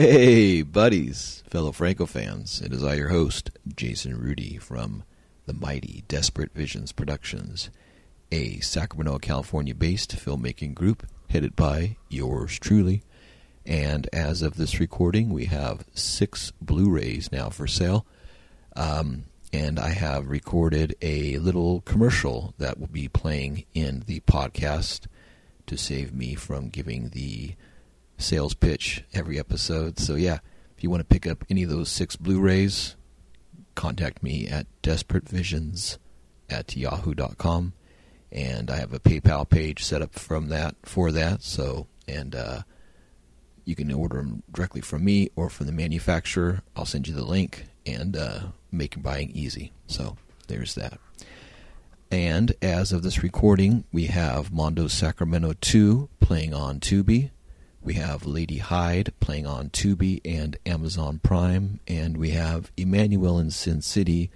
Hey, buddies, fellow Franco fans. It is I, your host, Jason Rudy from the mighty Desperate Visions Productions, a Sacramento, California based filmmaking group headed by yours truly. And as of this recording, we have six Blu rays now for sale. Um, and I have recorded a little commercial that will be playing in the podcast to save me from giving the sales pitch every episode. So, yeah, if you want to pick up any of those six Blu rays, contact me at desperatevisions at yahoo.com. And I have a PayPal page set up from that for that. So, and uh, you can order them directly from me or from the manufacturer. I'll send you the link and uh, make buying easy. So, there's that. And as of this recording, we have Mondo Sacramento 2 playing on Tubi. We have Lady Hyde playing on Tubi and Amazon Prime. And we have Emanuelle in Sin City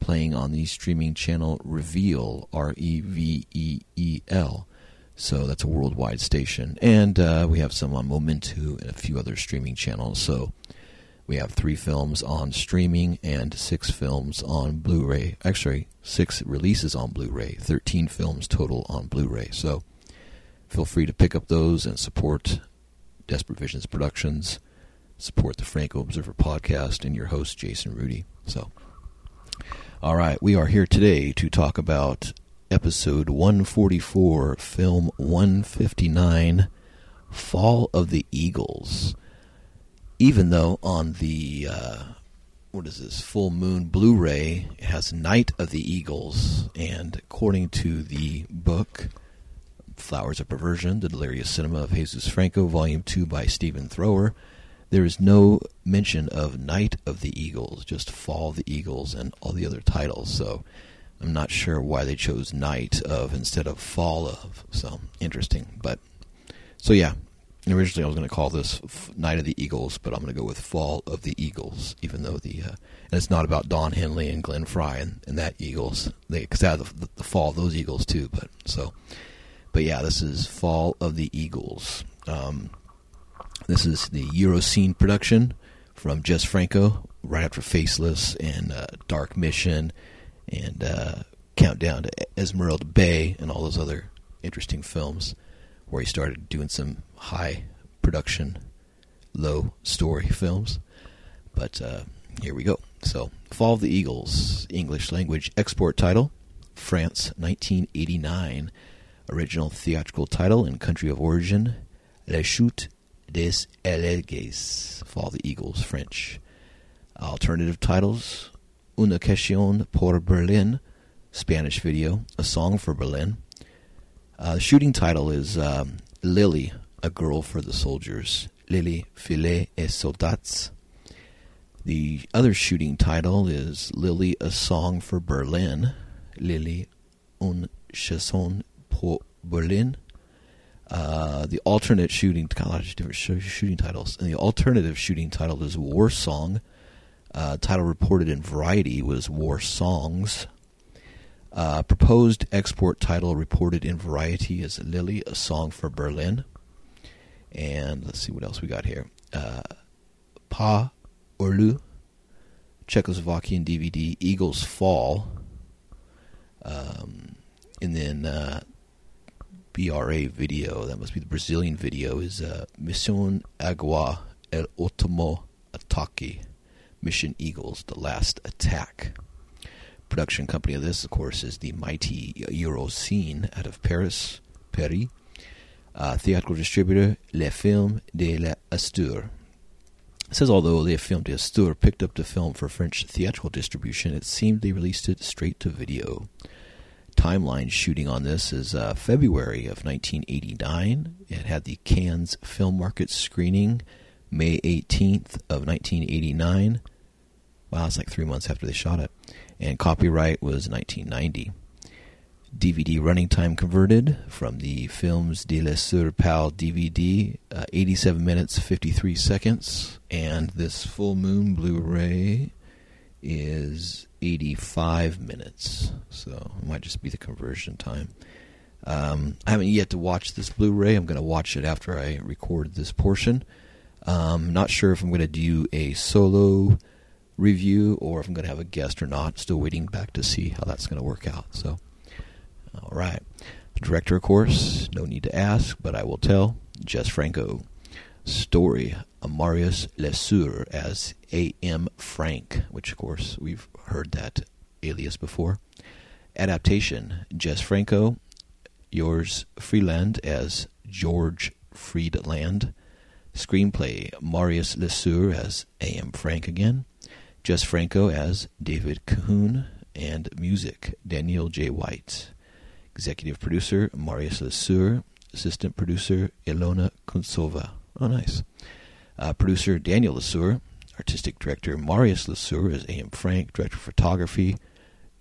playing on the streaming channel Reveel, R E V E E L. So that's a worldwide station. And uh, we have some on Momentu and a few other streaming channels. So we have three films on streaming and six films on Blu ray. Actually, six releases on Blu ray, 13 films total on Blu ray. So feel free to pick up those and support Desperate Visions Productions, support the Franco Observer podcast, and your host, Jason Rudy. So, all right, we are here today to talk about episode 144, film 159, Fall of the Eagles. Even though on the uh, what is this full moon Blu-ray it has Night of the Eagles, and according to the book Flowers of Perversion, The Delirious Cinema of Jesus Franco, Volume 2 by Stephen Thrower, there is no mention of Night of the Eagles, just Fall of the Eagles and all the other titles. So I'm not sure why they chose Night of instead of Fall of. So interesting. But so yeah, originally I was going to call this Night of the Eagles, but I'm going to go with Fall of the Eagles, even though the uh, and it's not about Don Henley and Glenn Frey and, and that Eagles. They because the, the, fall of those Eagles too. But so, but yeah, this is Fall of the Eagles. Um, this is the Eurocine production from Jess Franco, right after Faceless and uh, Dark Mission and uh, Countdown to Esmeralda Bay and all those other interesting films where he started doing some high production, low story films. But uh, here we go. So, Fall of the Eagles, English language export title, France, 1989. Original theatrical title and country of origin, La Chute des Aigles, Fall the Eagles, French. Alternative titles, Una Question pour Berlin, Spanish video, A Song for Berlin. Uh, the shooting title is um, Lily, A Girl for the Soldiers. Lily, Filet et Soldats. The other shooting title is Lily, A Song for Berlin. Lily, Une Chanson pour Berlin. Uh, the alternate shooting, got a lot of different shooting titles, and the alternative shooting title is War Song. Uh, title reported in Variety was War Songs. Uh, proposed export title reported in Variety is Lily, a song for Berlin. And let's see what else we got here. Uh, Pa Orlu, Czechoslovakian DVD, Eagles Fall. Um, and then uh, BRA video, that must be the Brazilian video, is uh, Mission Agua El Último Ataque. Mission Eagles, The Last Attack. Production company of this, of course, is the mighty Eurocine out of Paris, Paris. Uh, theatrical distributor, Le Film de l'Astur. It says although Le Film de l'Astur picked up the film for French theatrical distribution, it seemed they released it straight to video timeline shooting on this is uh, February of 1989. It had the Cannes Film Market screening May 18th of 1989. Wow, it's like three months after they shot it. And copyright was 1990. DVD running time converted from the Films de la Sur Pal DVD, uh, 87 minutes 53 seconds. And this full moon Blu ray is 85 minutes. So it might just be the conversion time. Um, I haven't yet to watch this Blu ray. I'm going to watch it after I record this portion. Um, not sure if I'm going to do a solo review or if I'm going to have a guest or not. Still waiting back to see how that's going to work out. So, all right. Director, of course, no need to ask, but I will tell. Jess Franco. Story Marius Lesueur as A.M. Frank, which, of course, we've heard that alias before. Adaptation Jess Franco, Georges Freeland as George Friedland. Screenplay Marius Lesueur as A.M. Frank again. Jess Franco as David Cahoon. And music Daniel J. White. Executive producer Marius Lesueur. Assistant producer Ilona Kuntsova. Oh, nice. Uh, producer Daniel Lesueur. Artistic director Marius Lesueur as A.M. Frank. Director of photography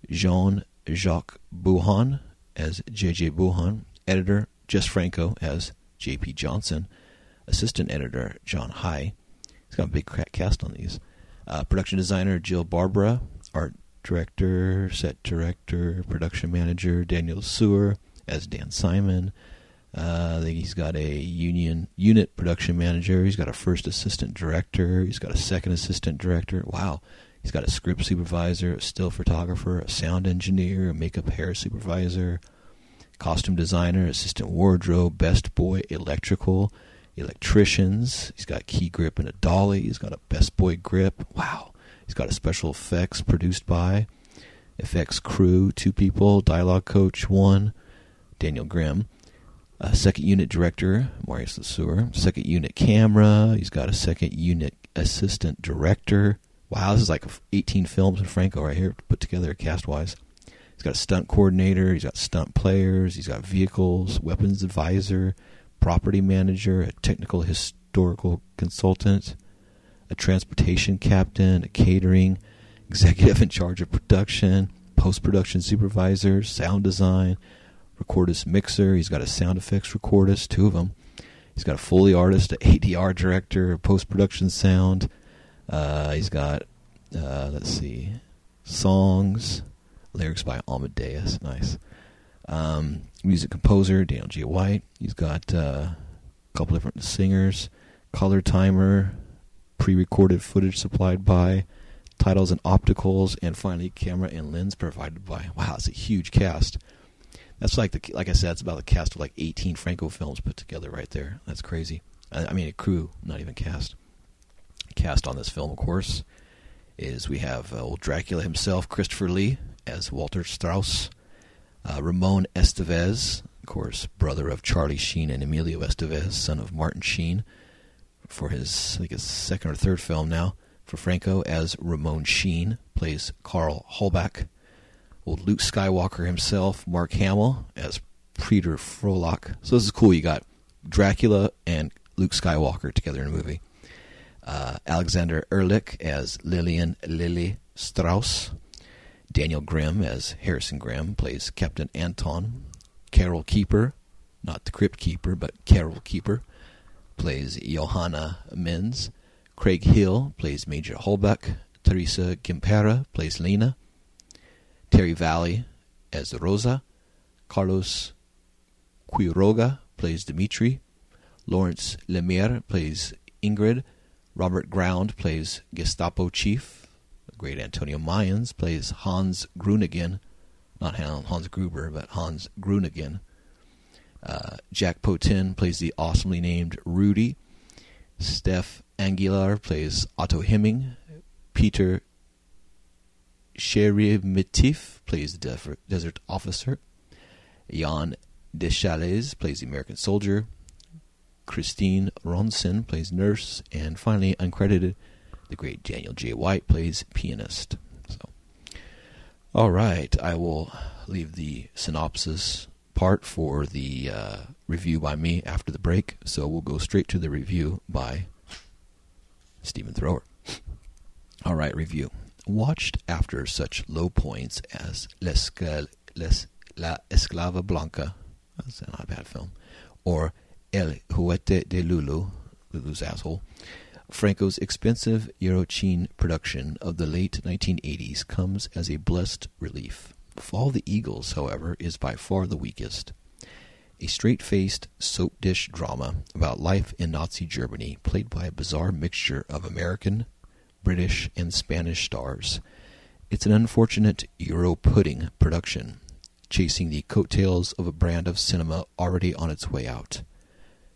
Jean Jacques Bouhon as J.J. Bouhon. Editor Jess Franco as J.P. Johnson. Assistant editor John High. He's got a big cast on these. Uh, production designer Jill Barbara. Art director, set director, production manager Daniel Sewer as Dan Simon. Uh, he's got a union unit production manager. He's got a first assistant director. He's got a second assistant director. Wow. He's got a script supervisor, a still photographer, a sound engineer, a makeup hair supervisor, costume designer, assistant wardrobe, best boy, electrical, electricians. He's got key grip and a dolly. He's got a best boy grip. Wow. He's got a special effects produced by effects crew, two people, dialogue coach, one, Daniel Grimm a second unit director, Marius Lesueur, second unit camera. He's got a second unit assistant director. Wow, this is like 18 films in Franco right here put together cast wise. He's got a stunt coordinator. He's got stunt players. He's got vehicles, weapons advisor, property manager, a technical historical consultant, a transportation captain, a catering executive in charge of production, post production supervisor, sound design, recordist mixer. He's got a sound effects recordist, two of them. He's got a Foley artist, an ADR director, a post production sound. Uh, he's got, uh, let's see, songs, lyrics by Amadeus. Nice. Um, music composer, Daniel G. White. He's got uh, a couple different singers, color timer, pre recorded footage supplied by, titles and opticals, and finally camera and lens provided by. Wow, it's a huge cast. That's like the like I said, it's about the cast of like 18 Franco films put together right there. That's crazy. I, I mean, a crew, not even cast. Cast on this film, of course, is we have uh, old Dracula himself, Christopher Lee as Walter Strauss, uh, Ramon Estevez, of course, brother of Charlie Sheen and Emilio Estevez, son of Martin Sheen, for his I think his second or third film now for Franco as Ramon Sheen plays Carl Holbach old Luke Skywalker himself, Mark Hamill, as Peter Frolach. So this is cool. You got Dracula and Luke Skywalker together in a movie. Uh, Alexander Ehrlich as Lillian Lily Strauss. Daniel Grimm as Harrison Grimm plays Captain Anton. Carol Keeper, not the Crypt Keeper, but Carol Keeper, plays Johanna Menz. Craig Hill plays Major Holbach. Teresa Gimpera plays Lena. Terry Valley as Rosa. Carlos Quiroga plays Dimitri. Lawrence Lemire plays Ingrid. Robert Ground plays Gestapo Chief. The great Antonio Mayans plays Hans Grunegan. Not Hans Gruber, but Hans Grunegan. Uh, Jack Potin plays the awesomely named Rudy. Steph Aguilar plays Otto Hemming. Peter Sheremetev plays the desert officer. Jan Deschales plays the American soldier. Christine Ronson plays nurse. And finally, uncredited, the great Daniel J. White plays pianist. So, all right, I will leave the synopsis part for the uh, review by me after the break. So we'll go straight to the review by Stephen Thrower. All right, review watched after such low points as Les, La Esclava Blanca, that's not a bad film, or El Juguete de Lulu, Lulu's asshole, Franco's expensive Eurocine production of the late 1980s comes as a blessed relief. Fall of the Eagles, however, is by far the weakest. a straight faced soap dish drama about life in Nazi Germany, played by a bizarre mixture of American, British, and Spanish stars. It's an unfortunate Euro pudding production, chasing the coattails of a brand of cinema already on its way out.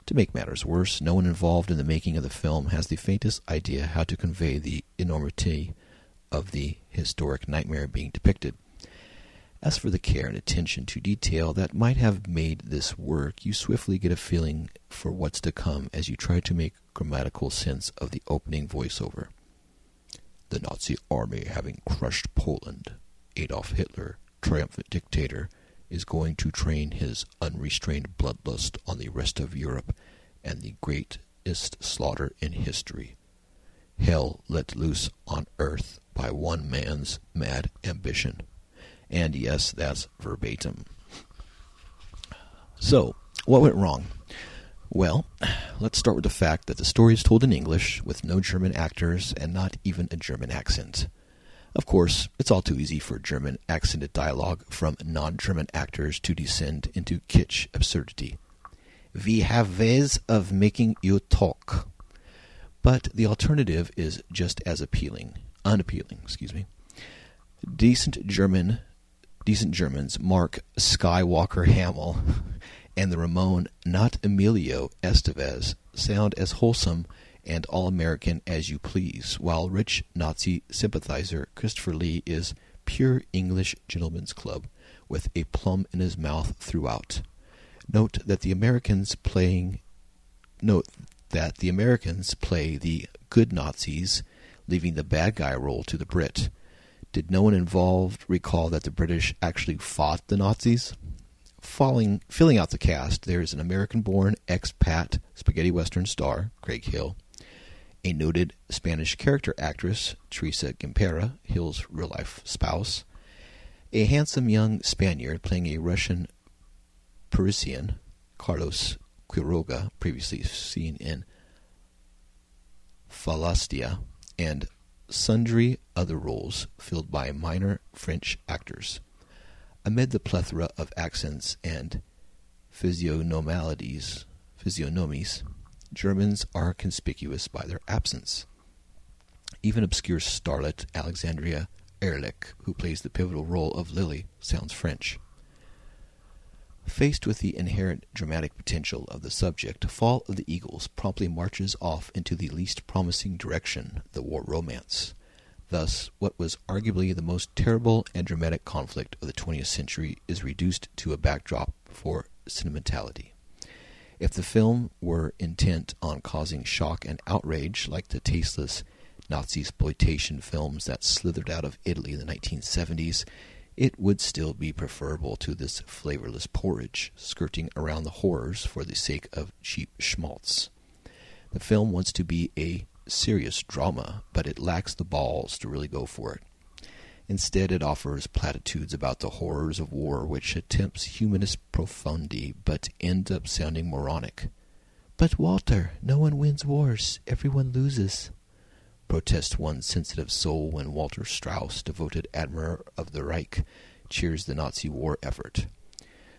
To make matters worse, no one involved in the making of the film has the faintest idea how to convey the enormity of the historic nightmare being depicted. As for the care and attention to detail that might have made this work, you swiftly get a feeling for what's to come as you try to make grammatical sense of the opening voiceover. The Nazi army having crushed Poland, Adolf Hitler, triumphant dictator, is going to train his unrestrained bloodlust on the rest of Europe and the greatest slaughter in history. Hell let loose on earth by one man's mad ambition. And yes, that's verbatim. So, what went wrong? Well, let's start with the fact that the story is told in English with no German actors and not even a German accent. Of course, it's all too easy for German accented dialogue from non German actors to descend into kitsch absurdity. We have ways of making you talk. But the alternative is just as appealing, unappealing, excuse me. Decent German decent Germans, Mark Skywalker Hamill and the Ramon, not Emilio Estevez, sound as wholesome and all American as you please, while rich Nazi sympathizer Christopher Lee is pure English gentleman's club with a plum in his mouth throughout. Note that the Americans playing note that the Americans play the good Nazis, leaving the bad guy role to the Brit. Did no one involved recall that the British actually fought the Nazis? Falling, filling out the cast, there is an American born expat spaghetti western star, Craig Hill, a noted Spanish character actress, Teresa Gimpera, Hill's real life spouse, a handsome young Spaniard playing a Russian Parisian, Carlos Quiroga, previously seen in Falastia, and sundry other roles filled by minor French actors. Amid the plethora of accents and physiognomalities, physiognomies, Germans are conspicuous by their absence. Even obscure starlet Alexandria Ehrlich, who plays the pivotal role of Lily, sounds French. Faced with the inherent dramatic potential of the subject, Fall of the Eagles promptly marches off into the least promising direction, the war romance. Thus, what was arguably the most terrible and dramatic conflict of the 20th century is reduced to a backdrop for sentimentality. If the film were intent on causing shock and outrage, like the tasteless Nazi exploitation films that slithered out of Italy in the 1970s, it would still be preferable to this flavorless porridge, skirting around the horrors for the sake of cheap schmaltz. The film wants to be a serious drama, but it lacks the balls to really go for it. Instead, it offers platitudes about the horrors of war, which attempts humanist profundity but end up sounding moronic. But, Walter, no one wins wars, everyone loses protests one sensitive soul when Walter Strauss, devoted admirer of the Reich, cheers the Nazi war effort.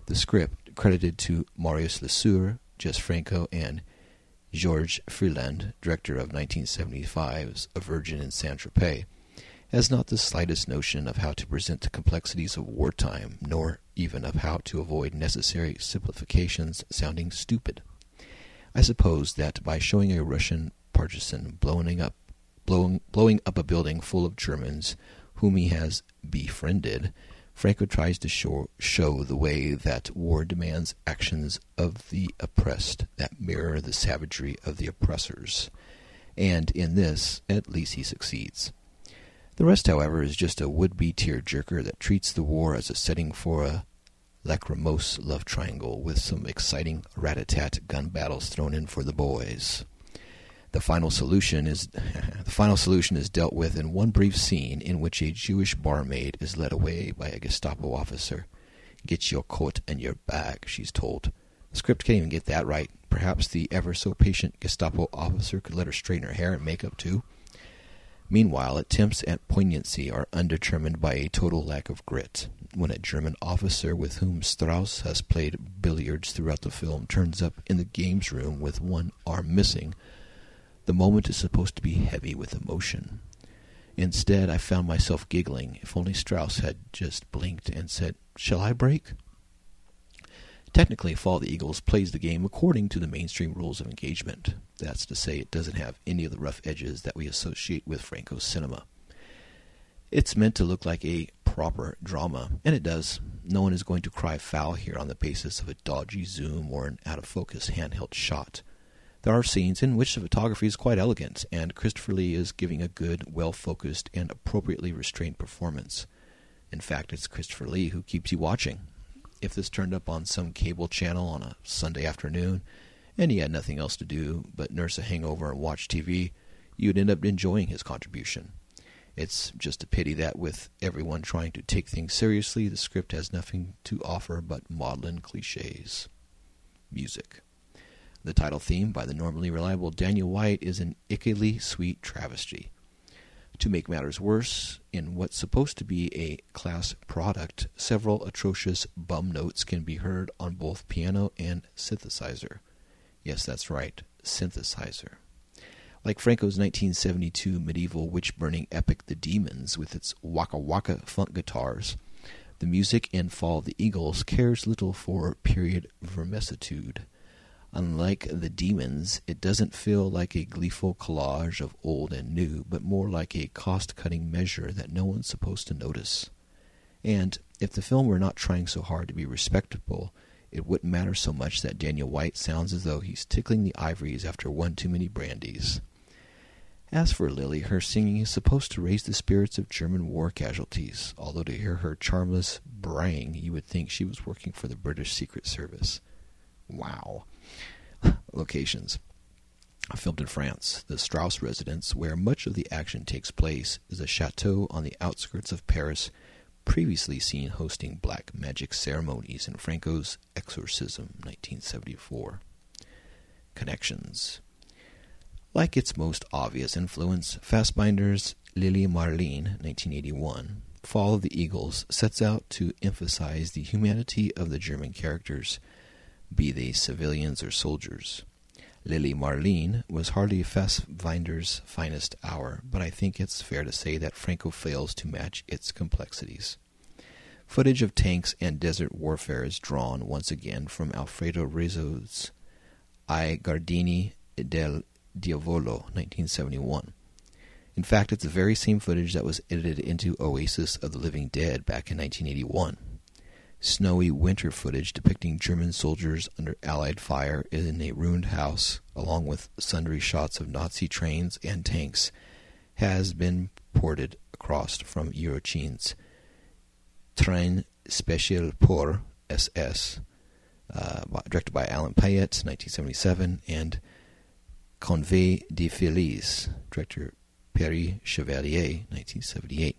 The script, credited to Marius Lesueur, Jess Franco, and Georges Freeland, director of 1975's A Virgin in Saint Tropez, has not the slightest notion of how to present the complexities of wartime, nor even of how to avoid necessary simplifications sounding stupid. I suppose that by showing a Russian partisan blowing up blowing, blowing up a building full of Germans whom he has befriended, Franco tries to show, show the way that war demands actions of the oppressed that mirror the savagery of the oppressors. And in this, at least he succeeds. The rest, however, is just a would-be tearjerker that treats the war as a setting for a lachrymose love triangle with some exciting rat-a-tat gun battles thrown in for the boys. The final solution is the final solution is dealt with in one brief scene in which a Jewish barmaid is led away by a Gestapo officer. Get your coat and your bag, she's told. The script can't even get that right. Perhaps the ever so patient Gestapo officer could let her straighten her hair and makeup too. Meanwhile, attempts at poignancy are undetermined by a total lack of grit. When a German officer with whom Strauss has played billiards throughout the film turns up in the games room with one arm missing, the moment is supposed to be heavy with emotion. Instead, I found myself giggling. If only Strauss had just blinked and said, Shall I break? Technically, Fall of the Eagles plays the game according to the mainstream rules of engagement. That's to say, it doesn't have any of the rough edges that we associate with Franco's cinema. It's meant to look like a proper drama, and it does. No one is going to cry foul here on the basis of a dodgy zoom or an out of focus handheld shot. There are scenes in which the photography is quite elegant, and Christopher Lee is giving a good, well focused, and appropriately restrained performance. In fact, it's Christopher Lee who keeps you watching, if this turned up on some cable channel on a Sunday afternoon and he had nothing else to do but nurse a hangover and watch TV, you'd end up enjoying his contribution. It's just a pity that with everyone trying to take things seriously, the script has nothing to offer but maudlin cliches. Music. The title theme by the normally reliable Daniel White is an ickily sweet travesty. To make matters worse, in what's supposed to be a class product, several atrocious bum notes can be heard on both piano and synthesizer. Yes, that's right, synthesizer. Like Franco's 1972 medieval witch burning epic The Demons, with its waka waka funk guitars, the music in Fall of the Eagles cares little for period vermesitude. Unlike the demons, it doesn't feel like a gleeful collage of old and new, but more like a cost cutting measure that no one's supposed to notice. And if the film were not trying so hard to be respectable, it wouldn't matter so much that Daniel White sounds as though he's tickling the ivories after one too many brandies. As for Lily, her singing is supposed to raise the spirits of German war casualties, although to hear her charmless braying, you would think she was working for the British Secret Service. Wow. Locations. Filmed in France, the Strauss residence, where much of the action takes place, is a chateau on the outskirts of Paris, previously seen hosting black magic ceremonies in Franco's Exorcism, 1974. Connections. Like its most obvious influence, Fassbinder's Lili Marleen, 1981, Fall of the Eagles sets out to emphasize the humanity of the German characters be they civilians or soldiers. Lili Marleen was hardly Fassbinder's finest hour, but I think it's fair to say that Franco fails to match its complexities. Footage of tanks and desert warfare is drawn once again from Alfredo Rizzo's I Giardini del Diavolo, 1971. In fact, it's the very same footage that was edited into Oasis of the Living Dead back in 1981 snowy winter footage depicting German soldiers under Allied fire in a ruined house, along with sundry shots of Nazi trains and tanks, has been ported across from Eurocine's Train Spécial pour SS, uh, directed by Alain Payet, 1977, and Convoi de Feliz, director Pierre Chevalier, 1978.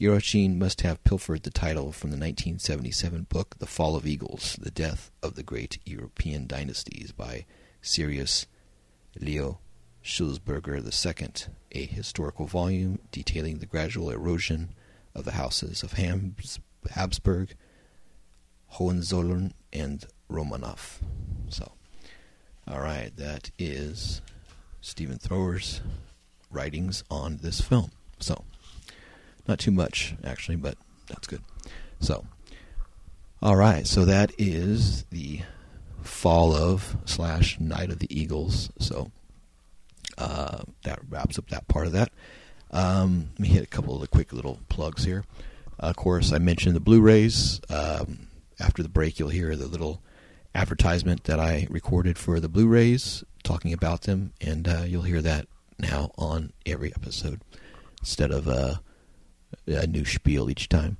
Eurocine must have pilfered the title from the 1977 book The Fall of Eagles, The Death of the Great European Dynasties by Cyrus Leo Sulzberger II, a historical volume detailing the gradual erosion of the houses of Habsburg, Hohenzollern, and Romanov. So, all right, that is Stephen Thrower's writings on this film. So, not too much, actually, but that's good. So, all right. So that is the fall of slash night of the Eagles. So uh, that wraps up that part of that. Um, let me hit a couple of the quick little plugs here. Uh, of course, I mentioned the Blu-rays. Um, after the break, you'll hear the little advertisement that I recorded for the Blu-rays, talking about them, and uh, you'll hear that now on every episode instead of uh, a new spiel each time.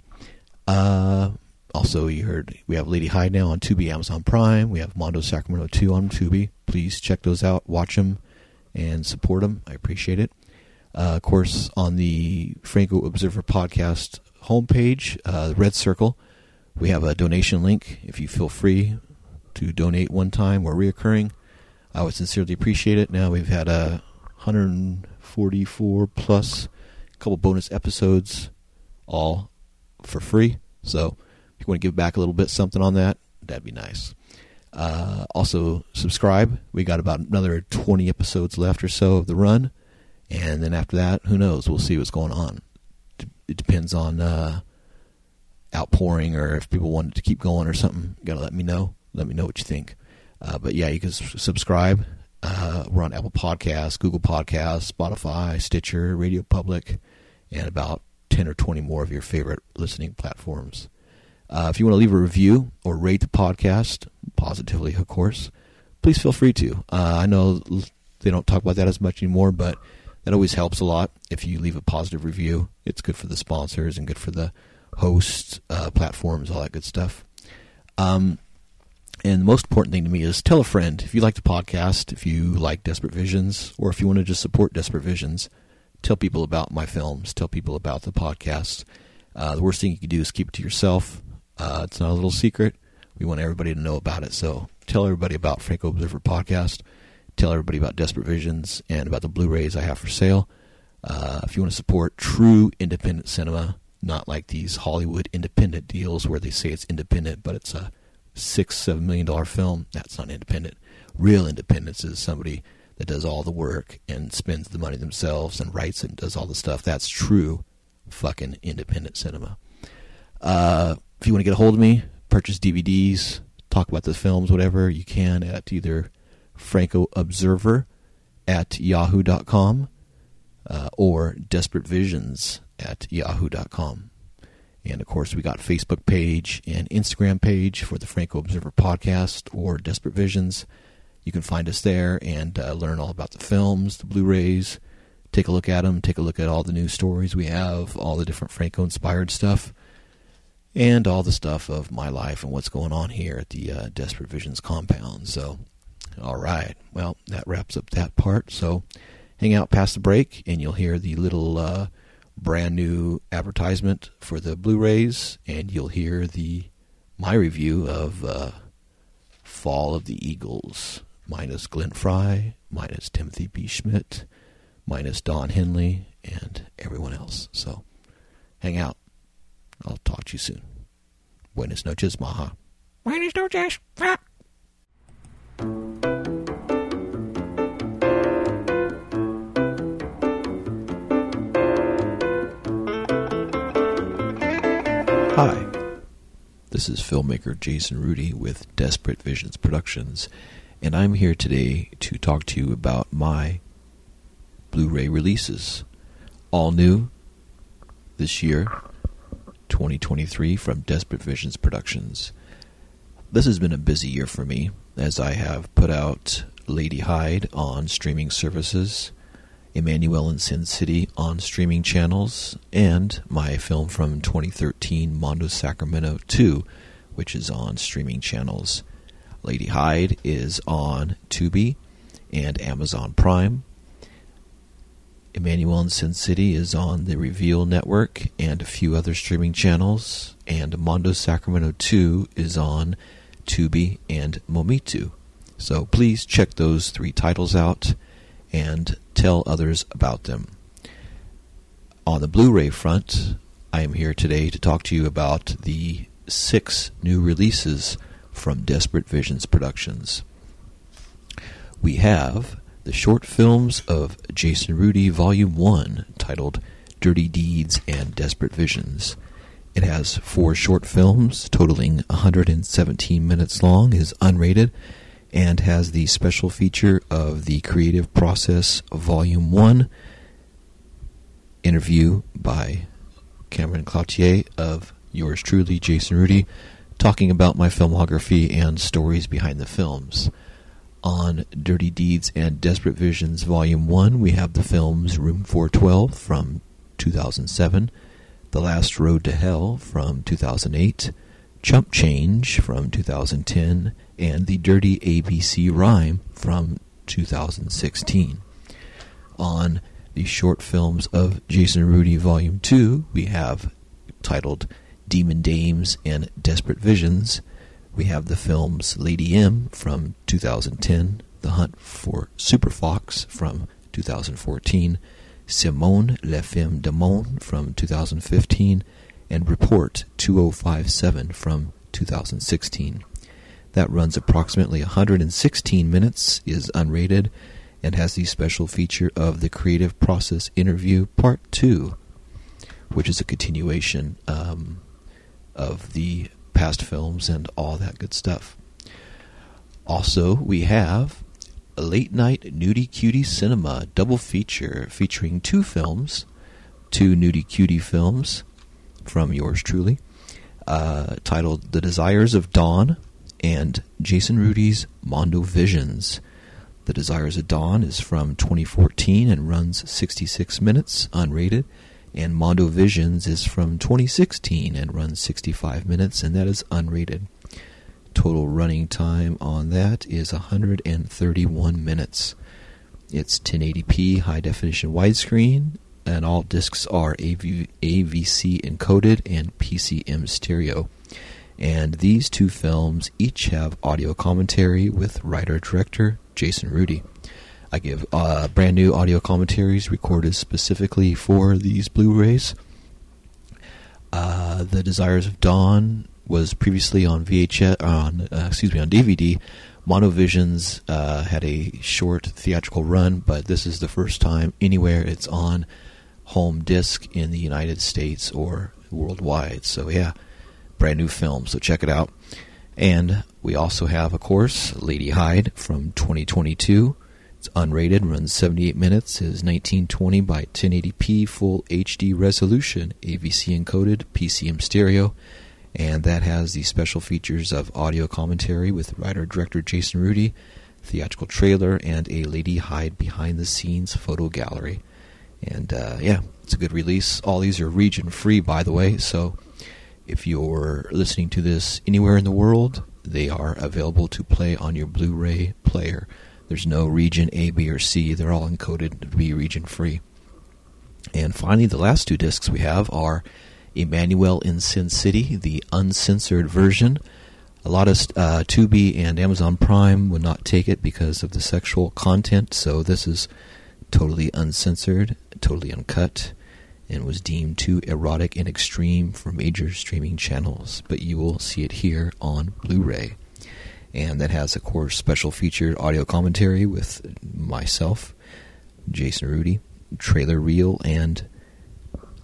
Uh, also, you heard we have Lady Hyde now on Tubi, Amazon Prime. We have Mondo Sacramento 2 on Tubi. Please check those out, watch them, and support them. I appreciate it. Uh, of course, on the Franco Observer podcast homepage, uh, the red circle, we have a donation link. If you feel free to donate one time or reoccurring, I would sincerely appreciate it. Now we've had a uh, 100 44 plus, couple bonus episodes, all for free. So if you want to give back a little bit something on that, that'd be nice. Uh, also, subscribe. We got about another 20 episodes left or so of the run. And then after that, who knows? We'll see what's going on. It depends on uh, outpouring or if people want to keep going or something. Got to let me know. Let me know what you think. Uh, but yeah, you can subscribe. Uh, we're on Apple Podcasts, Google Podcasts, Spotify, Stitcher, Radio Public, and about 10 or 20 more of your favorite listening platforms. Uh, if you want to leave a review or rate the podcast, positively, of course, please feel free to. Uh, I know they don't talk about that as much anymore, but that always helps a lot if you leave a positive review. It's good for the sponsors and good for the hosts, uh, platforms, all that good stuff. Um, and the most important thing to me is tell a friend. If you like the podcast, if you like Desperate Visions, or if you want to just support Desperate Visions, tell people about my films, tell people about the podcast. Uh, the worst thing you can do is keep it to yourself. Uh, it's not a little secret. We want everybody to know about it. So tell everybody about Franco Observer Podcast. Tell everybody about Desperate Visions and about the Blu-rays I have for sale. Uh, if you want to support true independent cinema, not like these Hollywood independent deals where they say it's independent, but it's a six, seven million dollar film, that's not independent. Real independence is somebody that does all the work and spends the money themselves and writes and does all the stuff. That's true fucking independent cinema. Uh, if you want to get a hold of me, purchase DVDs, talk about the films, whatever, you can at either Franco Observer at yahoo.com uh, or Desperate Visions at yahoo.com. And of course, we got Facebook page and Instagram page for the Franco Observer podcast or Desperate Visions. You can find us there and uh, learn all about the films, the Blu-rays. Take a look at them. Take a look at all the news stories we have, all the different Franco-inspired stuff, and all the stuff of my life and what's going on here at the uh, Desperate Visions compound. So, all right. Well, that wraps up that part. So, hang out past the break, and you'll hear the little uh, brand new advertisement for the Blu-rays, and you'll hear the my review of uh, Fall of the Eagles, minus Glenn Frey, minus Timothy B. Schmit, minus Don Henley, and everyone else. So, hang out. I'll talk to you soon. Buenas noches, Maha. Buenas noches. Hi. This is filmmaker Jason Rudy with Desperate Visions Productions, and I'm here today to talk to you about my Blu ray releases. All new this year, 2023, from Desperate Visions Productions. This has been a busy year for me, as I have put out Lady Hyde on streaming services, Emanuelle in Sin City on streaming channels, and my film from 2013, Mondo Sacramento 2, which is on streaming channels. Lady Hyde is on Tubi and Amazon Prime. Emanuelle in Sin City is on the Reveel Network and a few other streaming channels, and Mondo Sacramento 2 is on Tubi and Momitu. So please check those three titles out and tell others about them. On the Blu ray front, I am here today to talk to you about the six new releases from Desperate Visions Productions. We have the short films of Jason Rudy Volume 1, titled Dirty Deeds and Desperate Visions. It has four short films totaling 117 minutes long, is unrated, and has the special feature of the Creative Process Volume 1 interview by Cameron Cloutier of yours truly, Jason Rudy, talking about my filmography and stories behind the films. On Dirty Deeds and Desperate Visions Volume 1, we have the films Room 412 from 2007, The Last Road to Hell from 2008, Chump Change from 2010, and The Dirty ABC Rhyme from 2016. On the short films of Jason Rudy Volume 2, we have titled Demon Dames and Desperate Visions. We have the films Lady M from 2010, The Hunt for Super Fox from 2014, Simone Le Femme de Monde from 2015, and Report 2057 from 2016. That runs approximately 116 minutes, is unrated, and has the special feature of the Creative Process Interview Part 2, which is a continuation um, of the past films and all that good stuff. Also, we have a late night Nudie Cutie Cinema double feature featuring two films, two Nudie Cutie films from yours truly, uh, titled The Desires of Dawn and Jason Rudy's Mondo Visions. The Desires of Dawn is from 2014 and runs 66 minutes, unrated. And Mondo Visions is from 2016 and runs 65 minutes, and that is unrated. Total running time on that is 131 minutes. It's 1080p high definition widescreen, and all discs are AV, AVC encoded and PCM stereo. And these two films each have audio commentary with writer director Jason Rudy. I give uh, brand new audio commentaries recorded specifically for these Blu-rays. Uh, the Desires of Dawn was previously on VHS on uh, excuse me on DVD. Mondo Visions uh, had a short theatrical run, but this is the first time anywhere it's on home disc in the United States or worldwide. So yeah, brand new film. So check it out. And we also have, of course, Lady Hyde from 2022. It's unrated, runs 78 minutes, is 1920 by 1080p full HD resolution, AVC encoded, PCM stereo, and that has the special features of audio commentary with writer director Jason Rudy, theatrical trailer, and a Lady Hyde behind the scenes photo gallery. And uh, yeah, it's a good release. All these are region free, by the way, so if you're listening to this anywhere in the world, they are available to play on your Blu ray player. There's no region A, B, or C. They're all encoded to be region free. And finally, the last two discs we have are Emanuelle in Sin City, the uncensored version. A lot of uh, Tubi and Amazon Prime would not take it because of the sexual content, so this is totally uncensored, totally uncut, and was deemed too erotic and extreme for major streaming channels. But you will see it here on Blu ray and that has, of course, special featured audio commentary with myself, Jason Rudy, trailer reel, and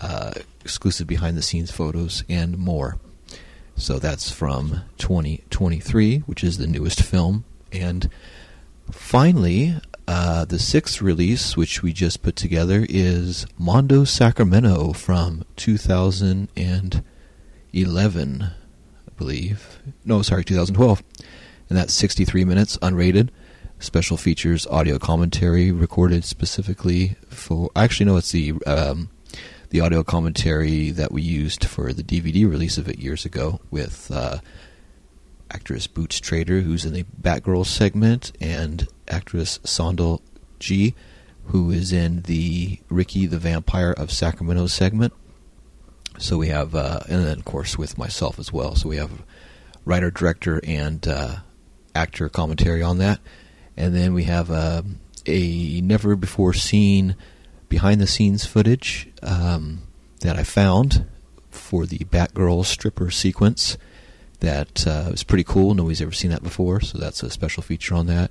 uh, exclusive behind the scenes photos, and more. So that's from 2023, which is the newest film. And finally, uh, the sixth release, which we just put together, is Mondo Sacramento from 2011, I believe. No, sorry, 2012 and that's 63 minutes unrated. Special features, audio commentary recorded specifically for. I actually, no, it's the um, the audio commentary that we used for the DVD release of it years ago with uh, actress Boots Trader, who's in the Batgirl segment, and actress Sondel G, who is in the Ricky the Vampire of Sacramento segment. So we have, uh, and then of course with myself as well. So we have writer, director, and uh, actor commentary on that. And then we have uh, a never before seen behind the scenes footage um, that I found for the Batgirl stripper sequence. That uh, was pretty cool. Nobody's ever seen that before, so that's a special feature on that.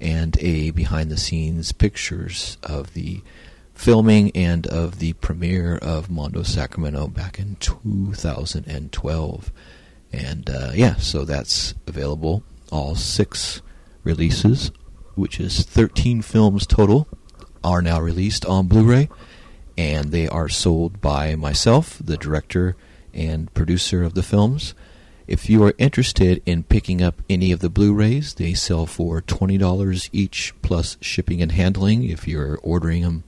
And a behind the scenes pictures of the filming and of the premiere of Mondo Sacramento back in 2012. And uh, yeah, so that's available all six releases, which is 13 films total, are now released on Blu ray, and they are sold by myself, the director and producer of the films. If you are interested in picking up any of the Blu rays, they sell for $20 each plus shipping and handling if you're ordering them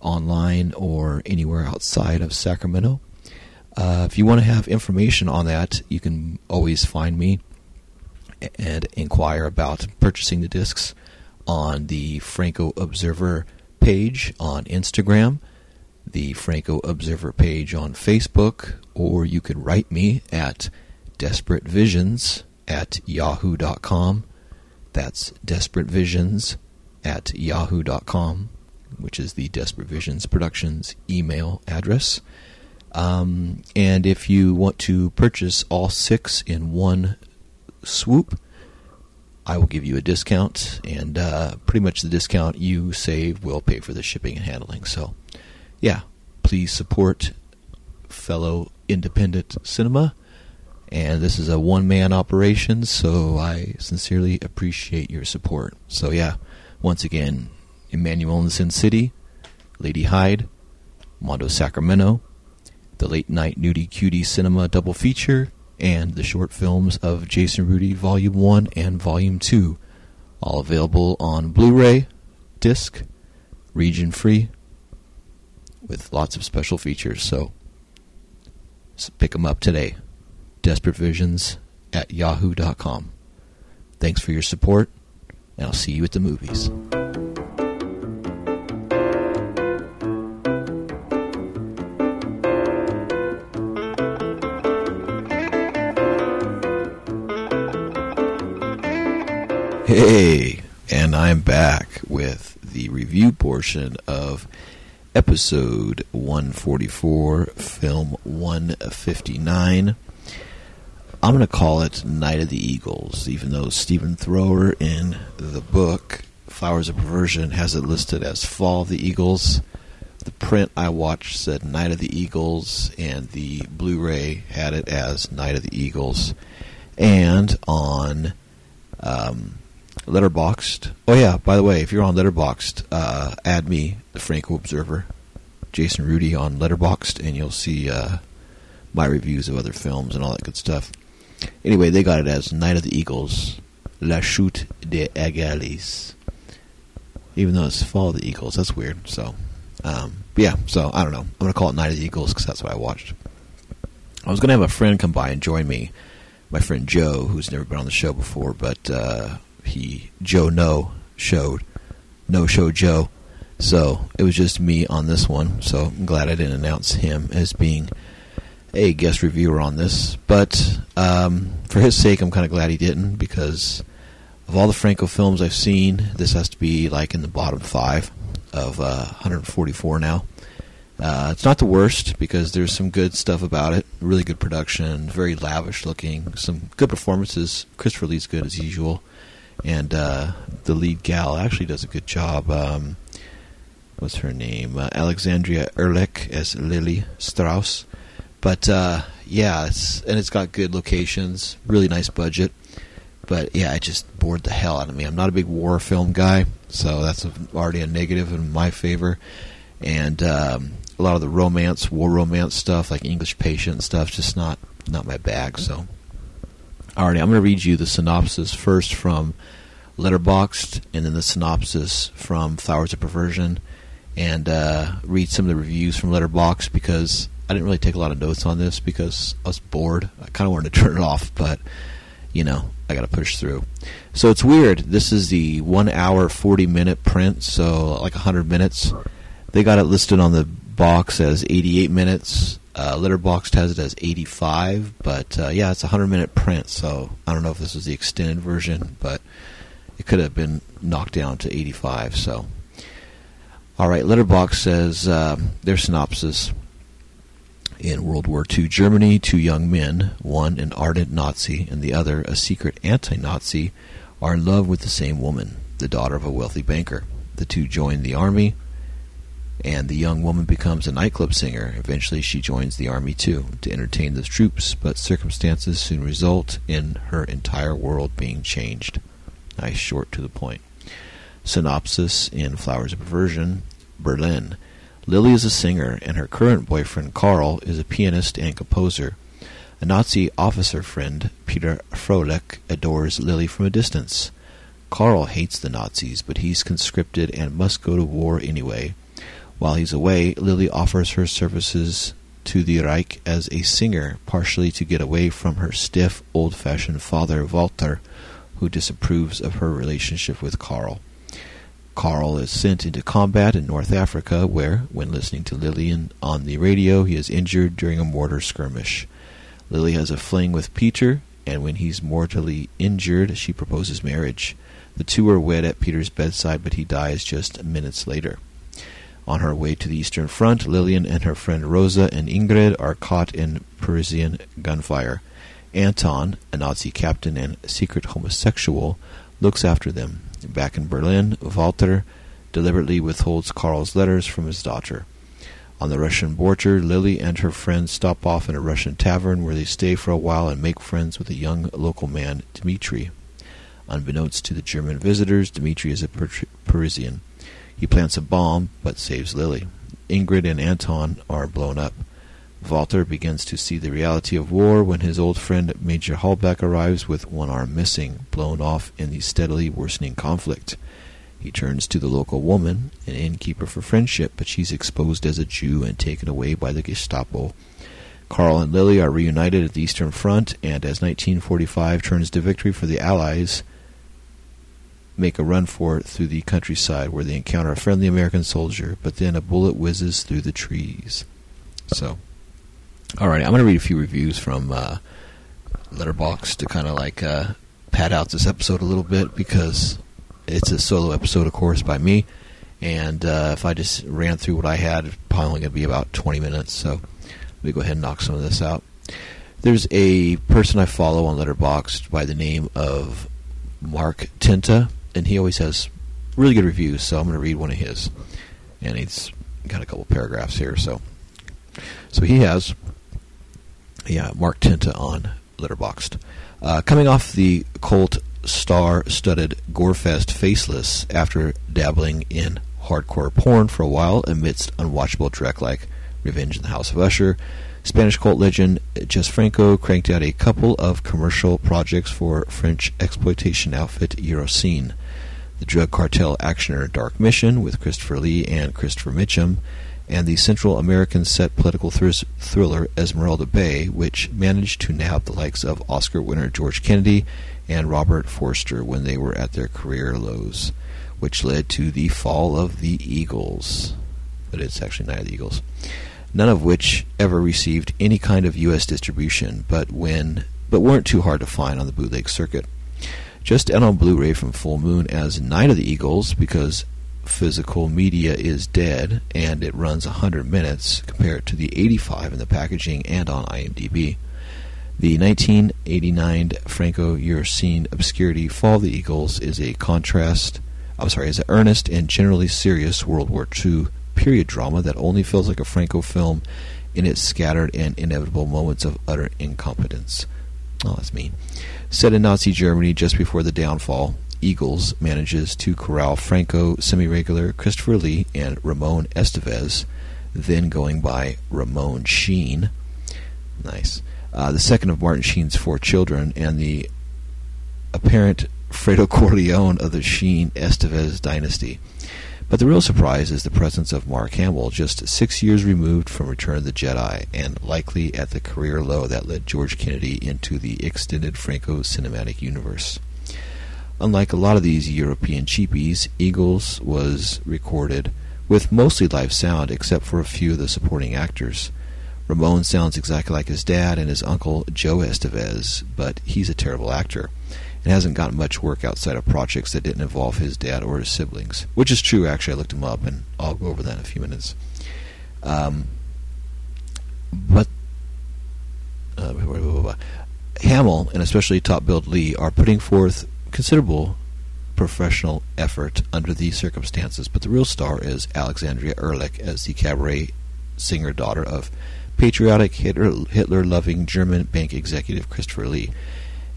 online or anywhere outside of Sacramento. Uh, if you want to have information on that, you can always find me and inquire about purchasing the discs on the Franco Observer page on Instagram, the Franco Observer page on Facebook, or you could write me at desperatevisions at yahoo.com. That's desperatevisions at yahoo.com. which is the Desperate Visions Productions email address. Um, and if you want to purchase all six in one swoop, I will give you a discount, and uh, pretty much the discount you save will pay for the shipping and handling. So, yeah, please support fellow independent cinema. And this is a one man operation, so I sincerely appreciate your support. So, yeah, once again, Emanuelle in Sin City, Lady Hyde, Mondo Sacramento, the Late Night Nudie Cutie Cinema double feature, and the short films of Jason Rudy Volume 1 and Volume 2, all available on Blu ray, disc, region free, with lots of special features. So, so pick them up today. Desperate Visions at yahoo.com. Thanks for your support, and I'll see you at the movies. I'm back with the review portion of episode 144, film 159. I'm going to call it Night of the Eagles, even though Stephen Thrower in the book Flowers of Perversion has it listed as Fall of the Eagles. The print I watched said Night of the Eagles, and the Blu ray had it as Night of the Eagles. And on um, Letterboxd. Oh yeah, by the way, if you're on Letterboxd, uh, add me, the Franco Observer, Jason Rudy on Letterboxd, and you'll see uh, my reviews of other films and all that good stuff. Anyway, they got it as Night of the Eagles, La Chute des Aigles. Even though it's Fall of the Eagles, that's weird. So, um, yeah. So I don't know. I'm gonna call it Night of the Eagles because that's what I watched. I was gonna have a friend come by and join me. My friend Joe, who's never been on the show before, but uh, he Joe No showed No Show Joe. So it was just me on this one. So I'm glad I didn't announce him as being a guest reviewer on this. But um, for his sake, I'm kind of glad he didn't because of all the Franco films I've seen, this has to be like in the bottom five of uh, 144 now. Uh, it's not the worst because there's some good stuff about it. Really good production, very lavish looking, some good performances. Christopher Lee's good as usual and uh, the lead gal actually does a good job. Um, what's her name? Uh, Alexandria Ehrlich as Lily Strauss. But uh, yeah, it's and it's got good locations, really nice budget. But yeah, it just bored the hell out of me. I'm not a big war film guy, so that's already a negative in my favor. And um, a lot of the romance, war romance stuff, like English Patient stuff, just not not my bag. So Alrighty, I'm going to read you the synopsis first from Letterboxd, and then the synopsis from Flowers of Perversion, and uh, read some of the reviews from Letterboxd because I didn't really take a lot of notes on this because I was bored. I kind of wanted to turn it off, but you know, I got to push through. So it's weird. This is the one hour, 40 minute print, so like 100 minutes. They got it listed on the box as 88 minutes. Uh, Letterboxd has it as 85, but uh, yeah, it's a 100 minute print, so I don't know if this is the extended version, but it could have been knocked down to 85. So, all right, Letterboxd says uh, their synopsis. In World War II Germany, two young men, one an ardent Nazi and the other a secret anti Nazi, are in love with the same woman, the daughter of a wealthy banker. The two join the army and the young woman becomes a nightclub singer. Eventually, she joins the army too to entertain the troops, but circumstances soon result in her entire world being changed. Nice, short, to the point. Synopsis in Flowers of Perversion Berlin. Lily is a singer, and her current boyfriend, Karl, is a pianist and composer. A Nazi officer friend, Peter Froelich, adores Lily from a distance. Karl hates the Nazis, but he's conscripted and must go to war anyway. While he's away, Lily offers her services to the Reich as a singer, partially to get away from her stiff, old fashioned father, Walter, who disapproves of her relationship with Karl. Karl is sent into combat in North Africa, where, when listening to Lillian on the radio, he is injured during a mortar skirmish. Lily has a fling with Peter, and when he's mortally injured, she proposes marriage. The two are wed at Peter's bedside, but he dies just minutes later. On her way to the Eastern Front, Lillian and her friend Rosa and Ingrid are caught in Parisian gunfire. Anton, a Nazi captain and secret homosexual, looks after them. Back in Berlin, Walter deliberately withholds Karl's letters from his daughter. On the Russian border, Lily and her friends stop off in a Russian tavern where they stay for a while and make friends with a young local man, Dmitri. Unbeknownst to the German visitors, Dmitri is a Parisian. He plants a bomb, but saves Lily. Ingrid and Anton are blown up. Walter begins to see the reality of war when his old friend Major Hallbeck arrives with one arm missing, blown off in the steadily worsening conflict. He turns to the local woman, an innkeeper, for friendship, but she's exposed as a Jew and taken away by the Gestapo. Karl and Lily are reunited at the Eastern Front, and as 1945 turns to victory for the Allies, make a run for it through the countryside where they encounter a friendly American soldier, but then a bullet whizzes through the trees. So, all right, I'm going to read a few reviews from uh, Letterboxd to kind of like uh, pad out this episode a little bit because it's a solo episode, of course, by me. And uh, if I just ran through what I had, it's probably going to be about 20 minutes. So let me go ahead and knock some of this out. There's a person I follow on Letterboxd by the name of Mark Tinta, and he always has really good reviews. So I'm going to read one of his, and he's got a couple paragraphs here. So, so he has, yeah, Mark Tinta on Letterboxd. Uh, coming off the cult star-studded Gorefest Faceless after dabbling in hardcore porn for a while amidst unwatchable Drek like Revenge in the House of Usher. Spanish cult legend Jess Franco cranked out a couple of commercial projects for French exploitation outfit Eurocine. The drug cartel actioner Dark Mission with Christopher Lee and Christopher Mitchum, and the Central American set political thr- thriller Esmeralda Bay, which managed to nab the likes of Oscar winner George Kennedy and Robert Forster when they were at their career lows, which led to the fall of the Eagles. But it's actually of the Eagles. None of which ever received any kind of U.S. distribution, but when but weren't too hard to find on the bootleg circuit. Just out on Blu-ray from Full Moon as Night of the Eagles because physical media is dead and it runs 100 minutes compared to the 85 in the packaging and on IMDb. The 1989 Franco Eurocine obscurity Fall of the Eagles is a contrast, I'm sorry, is an earnest and generally serious World War II period drama that only feels like a Franco film in its scattered and inevitable moments of utter incompetence. Oh, that's mean. Set in Nazi Germany just before the downfall, Eagles manages to corral Franco semi-regular Christopher Lee and Ramon Estevez, then going by Ramon Sheen. Nice uh, the second of Martin Sheen's four children, and the apparent Fredo Corleone of the Sheen Estevez dynasty. But the real surprise is the presence of Mark Hamill, just six years removed from Return of the Jedi, and likely at the career low that led George Kennedy into the extended Franco cinematic universe. Unlike a lot of these European cheapies, Eagles was recorded with mostly live sound except for a few of the supporting actors. Ramon sounds exactly like his dad and his uncle Joe Estevez, but he's a terrible actor and hasn't gotten much work outside of projects that didn't involve his dad or his siblings. Which is true, actually. I looked him up, and I'll go over that in a few minutes. Um, but uh, blah, blah, blah, Hamill and especially top billed Lee are putting forth considerable professional effort under these circumstances, but the real star is Alexandria Ehrlich as the cabaret singer daughter of patriotic, Hitler loving German bank executive Christopher Lee.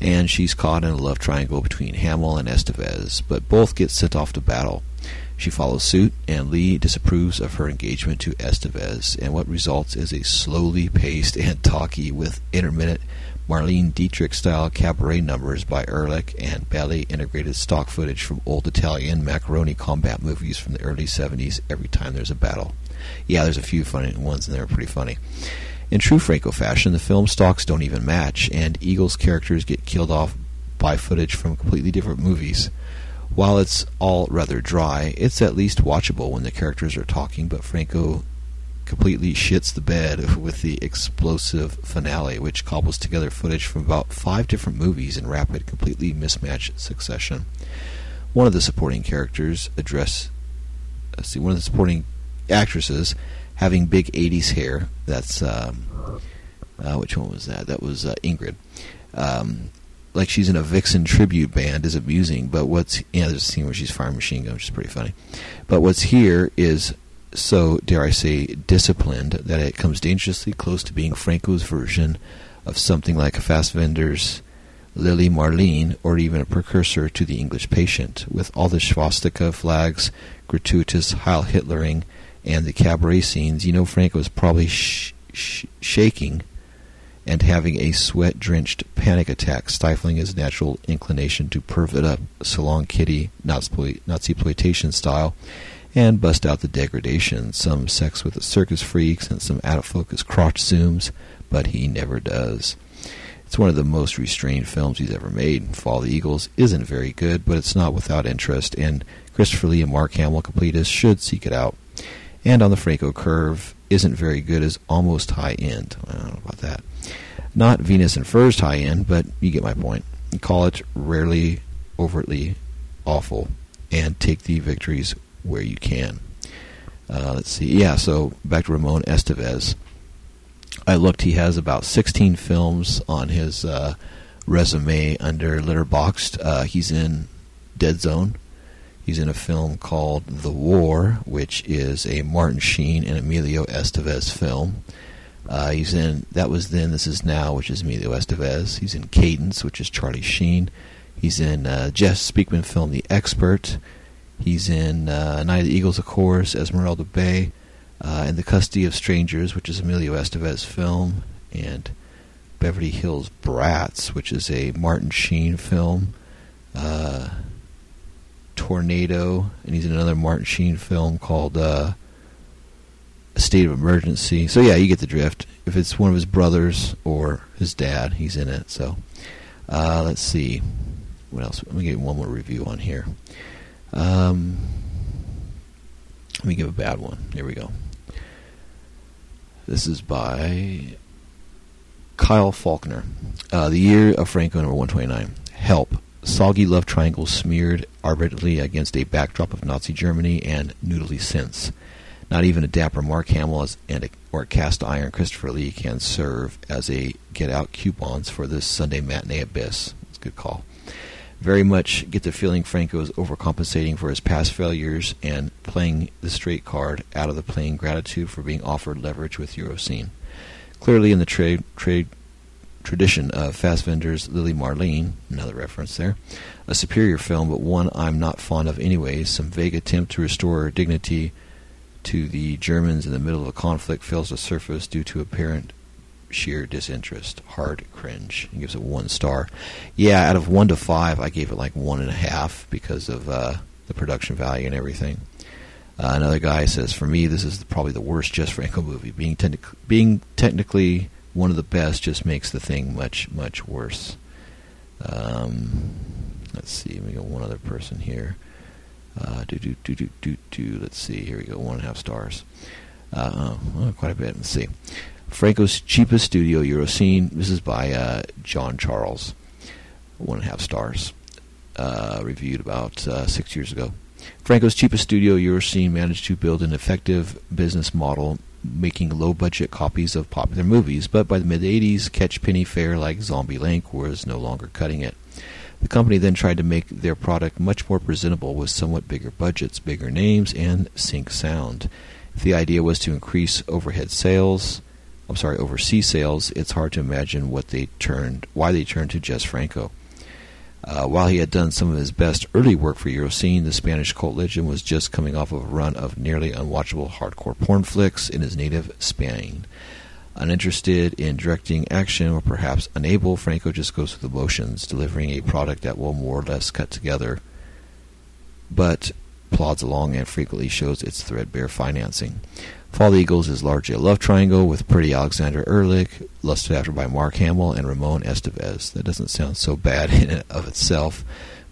And she's caught in a love triangle between Hamill and Estevez, but both get sent off to battle. She follows suit, and Lee disapproves of her engagement to Estevez, and what results is a slowly paced and talky with intermittent Marlene Dietrich style cabaret numbers by Ehrlich and badly integrated stock footage from old Italian macaroni combat movies from the early 70s every time there's a battle. Yeah, there's a few funny ones in there, pretty funny. In true Franco fashion, the film stocks don't even match, and Eagle's characters get killed off by footage from completely different movies. While it's all rather dry, it's at least watchable when the characters are talking, but Franco completely shits the bed with the explosive finale, which cobbles together footage from about five different movies in rapid, completely mismatched succession. One of the supporting characters address, uh, see, one of the supporting actresses having big 80s hair. That's um, uh, which one was that? That was uh, Ingrid. Um, like she's in a Vixen tribute band is amusing, but what's yeah, there's a scene where she's firing machine gun, which is pretty funny. But what's here is so dare I say disciplined that it comes dangerously close to being Franco's version of something like a Fassbinder's Lili Marleen, or even a precursor to the English Patient, with all the swastika flags, gratuitous Heil Hitlering, and the cabaret scenes. You know, Franco was probably sh- sh- shaking and having a sweat drenched panic attack, stifling his natural inclination to perv it up salon kitty Nazi exploitation style and bust out the degradation, some sex with the circus freaks and some out of focus crotch zooms, but he never does. It's one of the most restrained films he's ever made. Fall the Eagles isn't very good, but it's not without interest, and Christopher Lee and Mark Hamill completists should seek it out. And on the Franco curve isn't very good as almost high end. I don't know about that. Not Venus and Furs high end, but you get my point. Call it rarely overtly awful, and take the victories where you can. Uh, let's see. Yeah, so back to Ramon Estevez. I looked. He has about 16 films on his uh, resume under Letterboxd. Uh, he's in Dead Zone. He's in a film called The War, which is a Martin Sheen and Emilio Estevez film. Uh, he's in That Was Then, This Is Now, which is Emilio Estevez. He's in Cadence, which is Charlie Sheen. He's in uh, Jeff Speakman film The Expert. He's in uh, Night of the Eagles, of course, Esmeralda Bay, uh, In the Custody of Strangers, which is Emilio Estevez film, and Beverly Hills Brats, which is a Martin Sheen film. Uh, Tornado, and he's in another Martin Sheen film called uh, A State of Emergency. So yeah, you get the drift. If it's one of his brothers or his dad, he's in it. So uh, let's see what else. Let me give one more review on here. Um, let me give a bad one. Here we go. This is by Kyle Faulkner. Uh, the year of Franco, number 129. Help. Soggy love triangle smeared arbitrarily against a backdrop of Nazi Germany and noodly sense. Not even a dapper Mark Hamill and a, or a cast iron Christopher Lee can serve as a get out coupons for this Sunday matinee abyss. It's a good call very much get the feeling Franco is overcompensating for his past failures and playing the straight card out of the plain gratitude for being offered leverage with Eurocine. Clearly, in the trade trade tradition of Fassbinder's Lili Marleen, another reference there, a superior film, but one I'm not fond of anyway. Some vague attempt to restore dignity to the Germans in the middle of a conflict fails to surface due to apparent sheer disinterest. Hard cringe. He gives it one star. Yeah, out of one to five, I gave it like one and a half because of uh, the production value and everything. Uh, another guy says, for me, this is probably the worst Jess Franco movie. Being, te- being technically one of the best just makes the thing much, much worse. Um, let's see. We got one other person here. Uh, do do do do do do. Let's see. Here we go. One and a half stars. Uh, oh, quite a bit. Let's see. Franco's cheapest studio Eurocine. This is by uh, John Charles. One and a half stars. Uh, reviewed about uh, six years ago. Franco's cheapest studio Eurocine managed to build an effective business model making low budget copies of popular movies, but by the mid 80s, catch penny fare like Zombie Lake was no longer cutting it. The company then tried to make their product much more presentable with somewhat bigger budgets, bigger names, and sync sound. If the idea was to increase overhead sales, I'm sorry, overseas sales, it's hard to imagine what they turned, why they turned to Jess Franco. Uh, while he had done some of his best early work for Eurocine, the Spanish cult legend was just coming off of a run of nearly unwatchable hardcore porn flicks in his native Spain. Uninterested in directing action, or perhaps unable, Franco just goes through the motions, delivering a product that will more or less cut together, but plods along and frequently shows its threadbare financing. Fall Eagles is largely a love triangle with pretty Alexandra Ehrlich, lusted after by Mark Hamill and Ramon Estevez. That doesn't sound so bad in and of itself,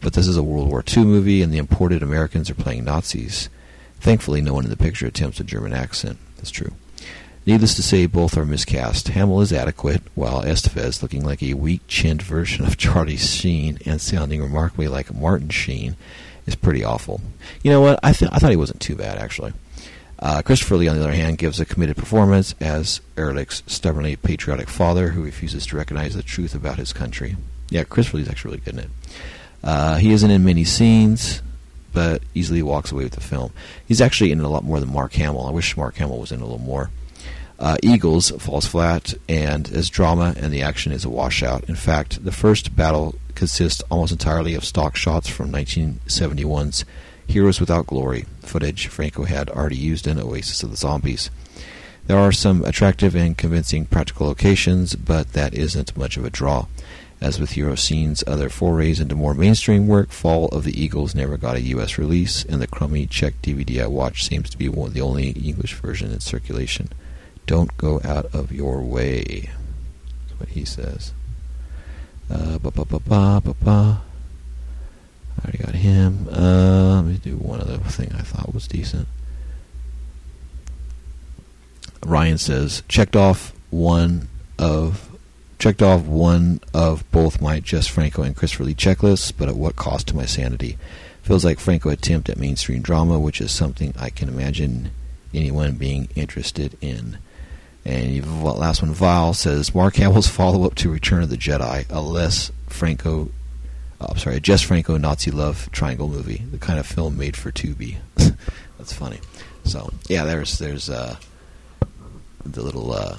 but this is a World War II movie and the imported Americans are playing Nazis. Thankfully, no one in the picture attempts a German accent. That's true. Needless to say, both are miscast. Hamill is adequate, while Estevez, looking like a weak-chinned version of Charlie Sheen and sounding remarkably like Martin Sheen, is pretty awful. You know what? I, th- I thought he wasn't too bad, actually. Uh, Christopher Lee, on the other hand, gives a committed performance as Ehrlich's stubbornly patriotic father who refuses to recognize the truth about his country. Yeah, Christopher Lee's actually really good in it. Uh, he isn't in many scenes, but easily walks away with the film. He's actually in it a lot more than Mark Hamill. I wish Mark Hamill was in a little more. Uh, Eagles falls flat, and as drama and the action is a washout. In fact, the first battle consists almost entirely of stock shots from 1971's Heroes Without Glory footage Franco had already used in Oasis of the Zombies. There are some attractive and convincing practical locations, but that isn't much of a draw. As with Eurocine's other forays into more mainstream work, Fall of the Eagles never got a U.S. release, and the crummy Czech DVD I watched seems to be the only English version in circulation. Don't go out of your way. That's what he says. Uh, ba ba ba ba ba ba. I already got him. Uh, let me do one other thing I thought was decent. Ryan says checked off one of checked off one of both my Jess Franco and Christopher Lee checklists, but at what cost to my sanity? Feels like Franco attempt at mainstream drama, which is something I can imagine anyone being interested in. And last one, Vile says Mark Hamill's follow-up to Return of the Jedi, a less Franco, oh, I'm sorry, a Jess Franco Nazi love triangle movie, the kind of film made for Tubi. That's funny. So yeah, there's there's uh, the little uh,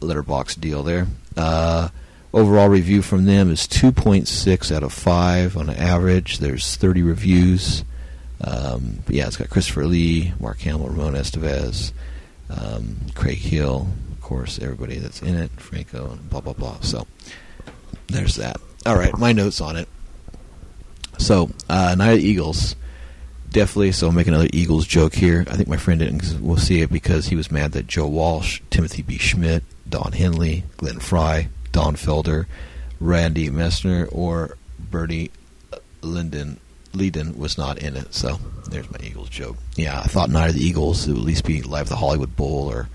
Letterboxd deal there. Uh, overall review from them is 2.6 out of 5 on average. There's 30 reviews. Um, yeah, it's got Christopher Lee, Mark Hamill, Ramon Estevez, um, Craig Hill, course, everybody that's in it, Franco, and blah, blah, blah. So there's that. All right, my notes on it. So, uh, Night of the Eagles. Definitely, so I'll make another Eagles joke here. I think my friend didn't. We'll see it because he was mad that Joe Walsh, Timothy B. Schmit, Don Henley, Glenn Frey, Don Felder, Randy Meisner, or Bernie Linden Leadon was not in it. So there's my Eagles joke. Yeah, I thought Night of the Eagles would at least be live at the Hollywood Bowl or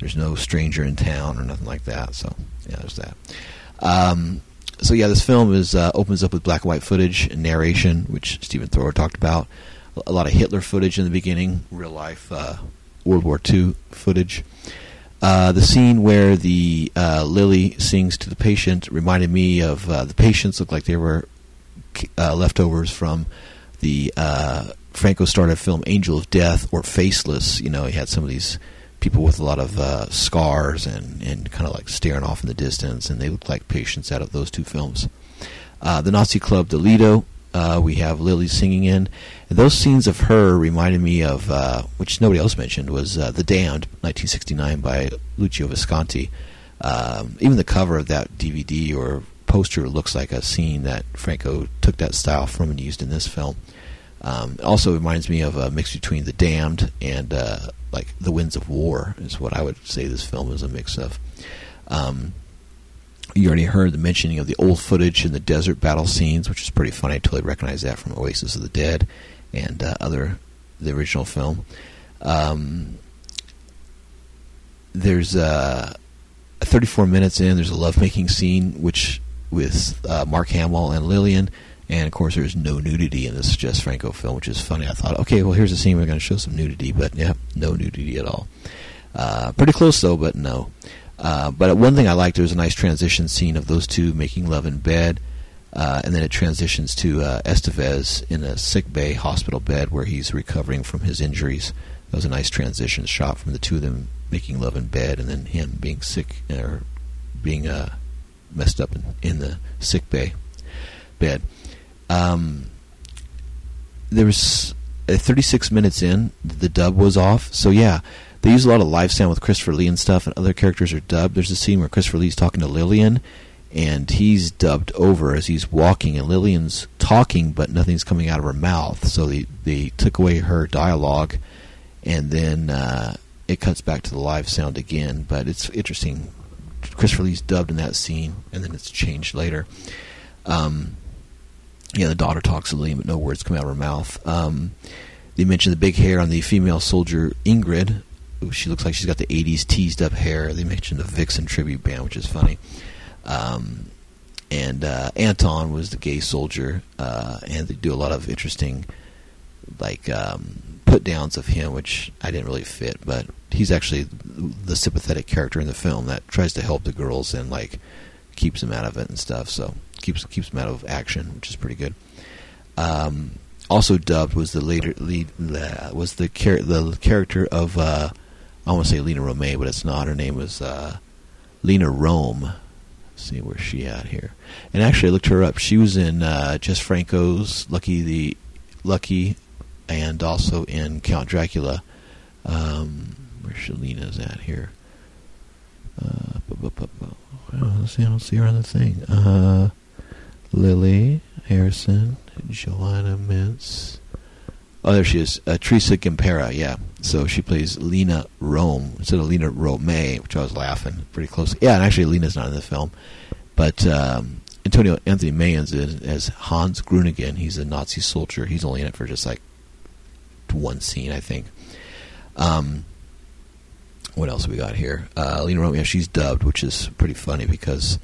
there's no stranger in town or nothing like that. So yeah, there's that. Um, so yeah, this film is uh, opens up with black and white footage and narration, which Stephen Thrower talked about. A lot of Hitler footage in the beginning, real life uh, World War II footage. Uh, the scene where the uh, Lily sings to the patient reminded me of uh, the patients looked like they were uh, leftovers from the Franco started film Angel of Death or Faceless. You know, he had some of these people with a lot of uh, scars and, and kind of like staring off in the distance, and they look like patients out of those two films. the Nazi Club, the Lido, uh, we have Lily singing in. And those scenes of her reminded me of, uh, which nobody else mentioned, was uh, The Damned, 1969, by Lucio Visconti. Um, even the cover of that DVD or poster looks like a scene that Franco took that style from and used in this film. Um, also reminds me of a mix between The Damned and uh, like The Winds of War is what I would say this film is a mix of. Um, you already heard the mentioning of the old footage in the desert battle scenes, which is pretty funny. I totally recognize that from Oasis of the Dead and uh, other the original film. Um, there's uh, 34 minutes in. There's a lovemaking scene, which with uh, Mark Hamill and Lillian, and of course there's no nudity in this Jess Franco film, which is funny. I thought, okay, well here's a scene we're going to show some nudity, but yeah, no nudity at all. Uh, pretty close though, but no. Uh, but one thing I liked, there was a nice transition scene of those two making love in bed, uh, and then it transitions to uh, Estevez in a sick bay hospital bed where he's recovering from his injuries. That was a nice transition shot from the two of them making love in bed, and then him being sick or being uh, messed up in, in, the sick bay bed. Um, there was uh, 36 minutes in, the dub was off, so yeah they use a lot of live sound with Christopher Lee and stuff, and other characters are dubbed. There's a scene where Christopher Lee's talking to Lillian, and he's dubbed over as he's walking, and Lillian's talking, but nothing's coming out of her mouth. So they they took away her dialogue, and then uh, it cuts back to the live sound again. But it's interesting. Christopher Lee's dubbed in that scene, and then it's changed later. Um, yeah, the daughter talks to Lillian, but no words come out of her mouth. Um, they mentioned the big hair on the female soldier Ingrid, she looks like she's got the 80s teased up hair. They mentioned the Vixen tribute band, which is funny. Um, and uh, Anton was the gay soldier, uh, and they do a lot of interesting, like um, put downs of him, which I didn't really fit. But he's actually the sympathetic character in the film that tries to help the girls and like keeps them out of it and stuff. So keeps keeps them out of action, which is pretty good. Um, also dubbed was the later lead was the char- the character of uh, I want to say Lina Romay, but it's not. Her name was uh, Lena Rome. Let's see where she at here. And actually, I looked her up. She was in uh, Jess Franco's Lucky the Lucky, and also in Count Dracula. Um, where's Shalina's at here? Uh, bu- bu- bu- bu- I don't see her on the thing. Uh, Lily Harrison, Joanna Mintz. Oh, there she is. Uh, Teresa Gimpera, yeah. So she plays Lena Rome instead of Lina Romay, which I was laughing pretty close. Yeah, and actually Lena's not in the film. But um, Antonio Anthony Mayans is as Hans Grunigen. He's a Nazi soldier. He's only in it for just like one scene, I think. Um, what else we got here? Uh, Lena Rome, yeah, she's dubbed, which is pretty funny because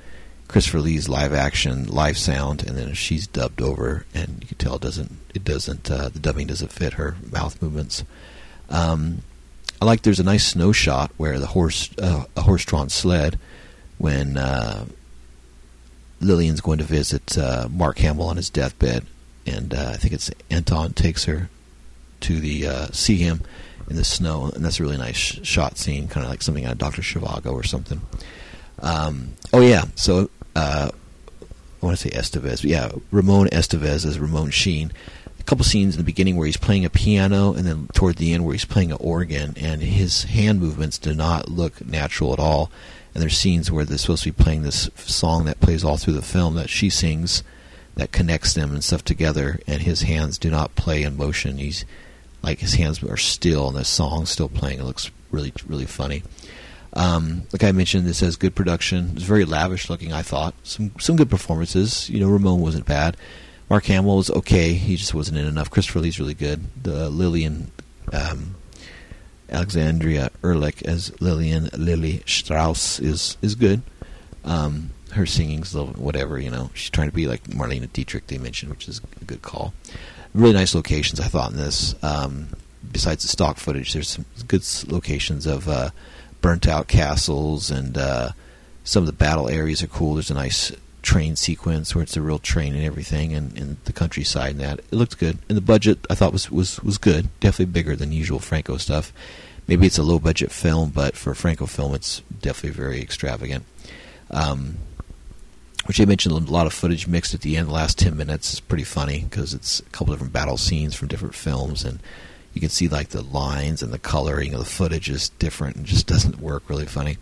Christopher Lee's live action, live sound, and then she's dubbed over, and you can tell it doesn't it doesn't uh, the dubbing doesn't fit her mouth movements. Um, I like there's a nice snow shot where the horse uh, a horse drawn sled when uh, Lillian's going to visit uh, Mark Hamill on his deathbed, and uh, I think it's Anton takes her to the uh, see him in the snow, and that's a really nice sh- shot scene, kind of like something out of Doctor Zhivago or something. Um, oh yeah, so uh, I want to say Estevez, but yeah, Ramon Estevez as Ramon Sheen. A couple scenes in the beginning where he's playing a piano, and then toward the end where he's playing an organ, and his hand movements do not look natural at all. And there's scenes where they're supposed to be playing this song that plays all through the film that she sings, that connects them and stuff together, and his hands do not play in motion. He's like his hands are still, and the song's still playing. It looks really, really funny. Um, like I mentioned, this has good production. It's very lavish looking. I thought some some good performances. You know, Ramon wasn't bad. Mark Hamill was okay. He just wasn't in enough. Christopher Lee's really good. The Lillian um, Alexandria Ehrlich as Lillian Lily Strauss is is good. Um, her singing's a little whatever. You know, she's trying to be like Marlene Dietrich. They mentioned, which is a good call. Really nice locations. I thought in this. Um, besides the stock footage, there's some good locations of. Uh, burnt out castles and uh, some of the battle areas are cool. There's a nice train sequence where it's a real train and everything, and, the countryside and that it looked good. And the budget I thought was was was good, definitely bigger than usual Franco stuff. Maybe it's a low budget film, but for a Franco film, it's definitely very extravagant. Um, which I mentioned a lot of footage mixed at the end. The last ten minutes is pretty funny because it's a couple different battle scenes from different films and you can see like the lines and the coloring of the footage is different and just doesn't work really funny.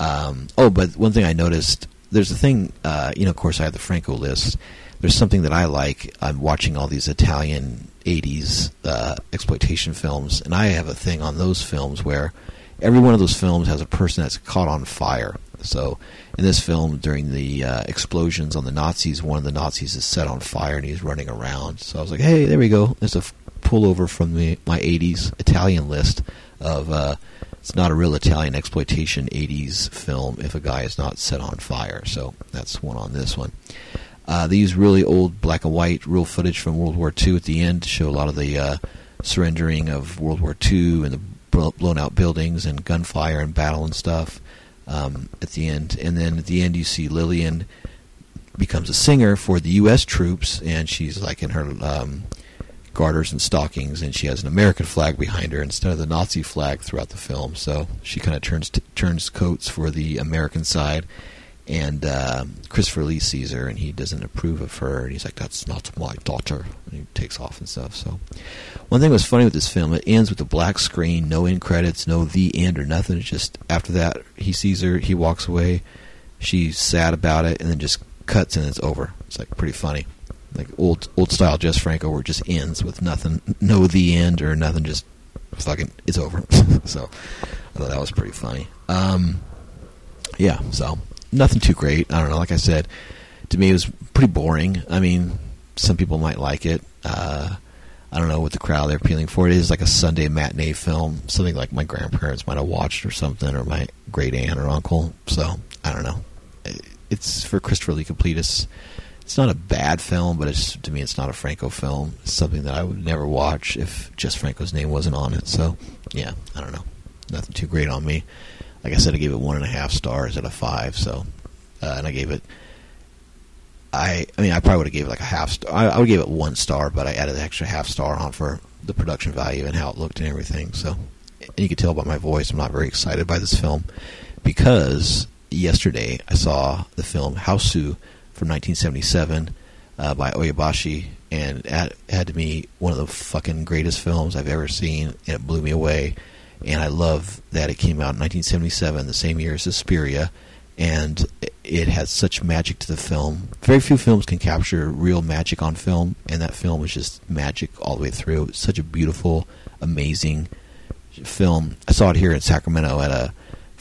Um, oh, but one thing I noticed there's a thing, uh, you know, of course, I have the Franco list. There's something that I like. I'm watching all these Italian 80s uh, exploitation films, and I have a thing on those films where every one of those films has a person that's caught on fire. So, in this film, during the uh, explosions on the Nazis, one of the Nazis is set on fire and he's running around. So I was like, "Hey, there we go. There's a pullover from the my '80s Italian list of uh, it's not a real Italian exploitation '80s film if a guy is not set on fire. So that's one on this one. Uh, really old black and white real footage from World War II at the end to show a lot of the uh, surrendering of World War II and the blown out buildings and gunfire and battle and stuff um, at the end. And then at the end, you see Lillian becomes a singer for the U.S. troops, and she's like in her um, garters and stockings, and she has an American flag behind her instead of the Nazi flag throughout the film. So she kind of turns t- turns coats for the American side. And uh, Christopher Lee sees her, and he doesn't approve of her, and he's like, "That's not my daughter," and he takes off and stuff. So, one thing that was funny with this film, it ends with a black screen, no end credits, no the end or nothing. It's just after that, he sees her, he walks away, she's sad about it, and then just cuts and it's over. It's like pretty funny like old old style Jess Franco where it just ends with nothing, no the end or nothing, just fucking it's over. so I thought that was pretty funny. Um, yeah, so nothing too great. I don't know. Like I said, to me it was pretty boring. I mean, some people might like it. Uh, I don't know what the crowd they're appealing for. It is like a Sunday matinee film, something like my grandparents might have watched or something, or my great aunt or uncle. So I don't know. It's for Christopher Lee Completists it's not a bad film, but it's to me it's not a Franco film. It's something that I would never watch if just Franco's name wasn't on it. So yeah, I don't know, nothing too great on me. Like I said, I gave it one and a half stars out of five. So, uh, and I gave it. I I mean I probably would have gave it like a half star. I, I would give it one star, but I added an extra half star on for the production value and how it looked and everything. So, and you can tell by my voice, I'm not very excited by this film because yesterday I saw the film Hausu from 1977 uh, by Oyabashi, and it had, to be one of the fucking greatest films I've ever seen, and it blew me away. And I love that it came out in 1977, the same year as Suspiria, and it had such magic to the film. Very few films can capture real magic on film, and that film was just magic all the way through. Such a beautiful, amazing film. I saw it here in Sacramento at a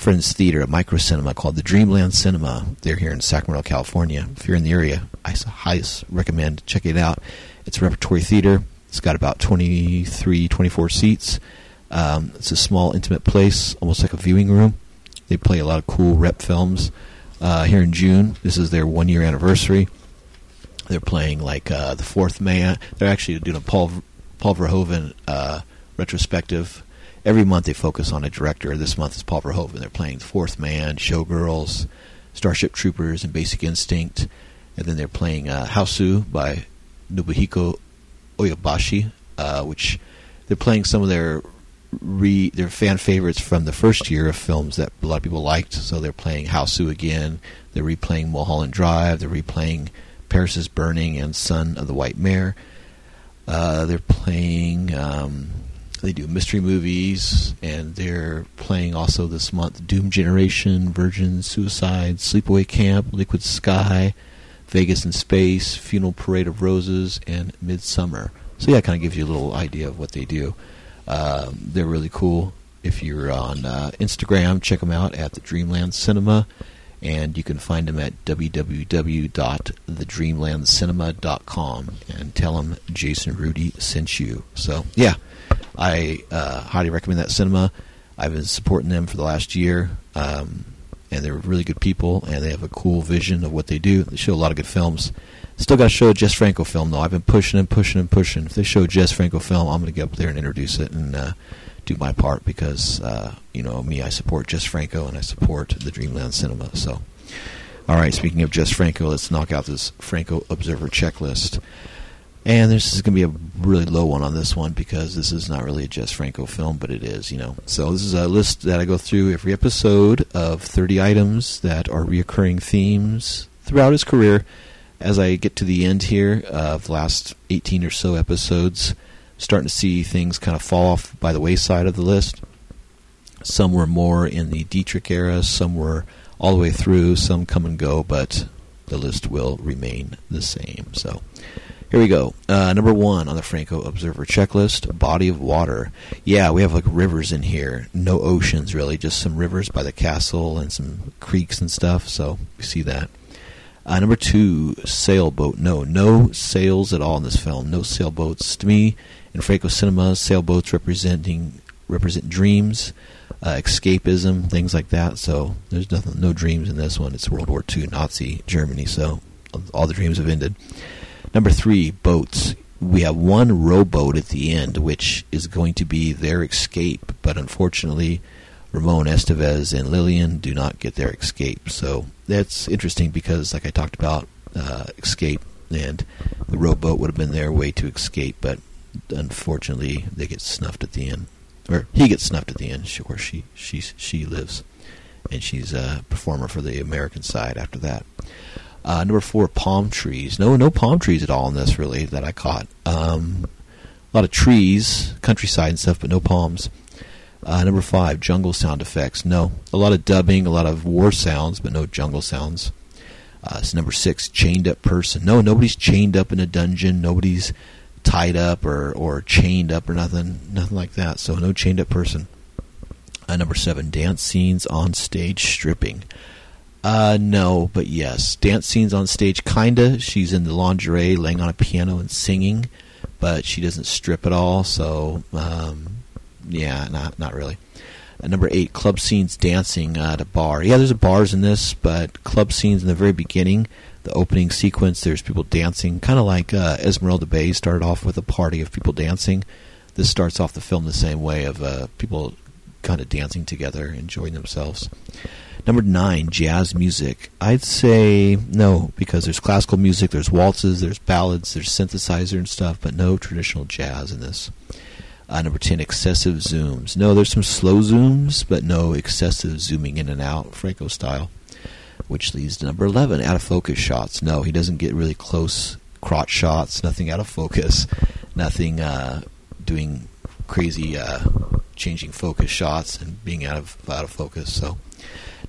friend's theater, a micro cinema called the Dreamland Cinema. They're here in Sacramento, California. If you're in the area, I highly recommend checking it out. It's a repertory theater. It's got about 23, 24 seats. Um, it's a small, intimate place, almost like a viewing room. They play a lot of cool rep films. Uh, here in June, this is their one year anniversary. They're playing like uh, the Fourth Man. They're actually doing a Paul Paul Verhoeven uh, retrospective every month they focus on a director. This month is Paul Verhoeven. They're playing Fourth Man, Showgirls, Starship Troopers, and Basic Instinct. And then they're playing uh, by Nobuhiko Oyabashi, uh, which they're playing some of their re their fan favorites from the first year of films that a lot of people liked. So they're playing Hausu again. They're replaying Mulholland Drive. They're replaying Paris is Burning and Son of the White Mare. Uh, they're playing um, they do mystery movies, and they're playing also this month Doom Generation, Virgin Suicide, Sleepaway Camp, Liquid Sky, Vegas in Space, Funeral Parade of Roses, and Midsommar. So yeah, it kind of gives you a little idea of what they do. Um, they're really cool. If you're on uh, Instagram, check them out at the Dreamland Cinema, and you can find them at www.thedreamlandcinema.com and tell them Jason Rudy sent you. So yeah, I uh, highly recommend that cinema. I've been supporting them for the last year, um, and they're really good people, and they have a cool vision of what they do. They show a lot of good films. Still got to show a Jess Franco film though. I've been pushing and pushing and pushing. If they show a Jess Franco film, I'm going to get up there and introduce it and uh, do my part because uh, you know me, I support Jess Franco and I support the Dreamland Cinema. So, all right. Speaking of Jess Franco, let's knock out this Franco Observer checklist. And this is going to be a really low one on this one because this is not really a Jess Franco film, but it is, you know. So this is a list that I go through every episode of 30 items that are reoccurring themes throughout his career. As I get to the end here of the last 18 or so episodes, starting to see things kind of fall off by the wayside of the list. Some were more in the Dietrich era, some were all the way through, some come and go, but the list will remain the same. So here we go. Uh, number one on the Franco Observer checklist: body of water. Yeah, we have like rivers in here. No oceans really, just some rivers by the castle and some creeks and stuff. So we see that. Uh, number two, sailboat. No, no sails at all in this film. No sailboats. To me, in Franco cinema, sailboats representing represent dreams, uh, escapism, things like that. So there's nothing, no dreams in this one. It's World War II, Nazi Germany. So all the dreams have ended. Number three, boats. We have one rowboat at the end, which is going to be their escape, but unfortunately, Ramon Estevez and Lillian do not get their escape. So that's interesting because, like I talked about, uh, escape, and the rowboat would have been their way to escape, but unfortunately, they get snuffed at the end, or he gets snuffed at the end. Or she she she lives, and she's a performer for the American side after that. Uh, number four, palm trees. No, no palm trees at all in this really that I caught. Um, a lot of trees, countryside and stuff, but no palms. Uh, number five, jungle sound effects. No, a lot of dubbing, a lot of war sounds, but no jungle sounds. Uh, so number six, chained up person. No, nobody's chained up in a dungeon. Nobody's tied up or, or chained up or nothing, nothing like that. So no chained up person. Uh, number seven, dance scenes on stage stripping. Uh, no, but yes. Dance scenes on stage, kinda. She's in the lingerie, laying on a piano and singing, but she doesn't strip at all. So, um, yeah, not not really. Uh, number eight, club scenes dancing at a bar. Yeah, there's bars in this, but club scenes in the very beginning the opening sequence. There's people dancing, kind of like uh, Esmeralda Bay started off with a party of people dancing. This starts off the film the same way of uh, people kind of dancing together, enjoying themselves. Number nine, jazz music. I'd say no, because there's classical music, there's waltzes, there's ballads, there's synthesizer and stuff, but no traditional jazz in this. Uh, number 10, excessive zooms. No, there's some slow zooms, but no excessive zooming in and out, Franco style. Which leads to number 11, out of focus shots. No, he doesn't get really close crotch shots, nothing out of focus, nothing uh, doing crazy uh, changing focus shots and being out of out of focus. So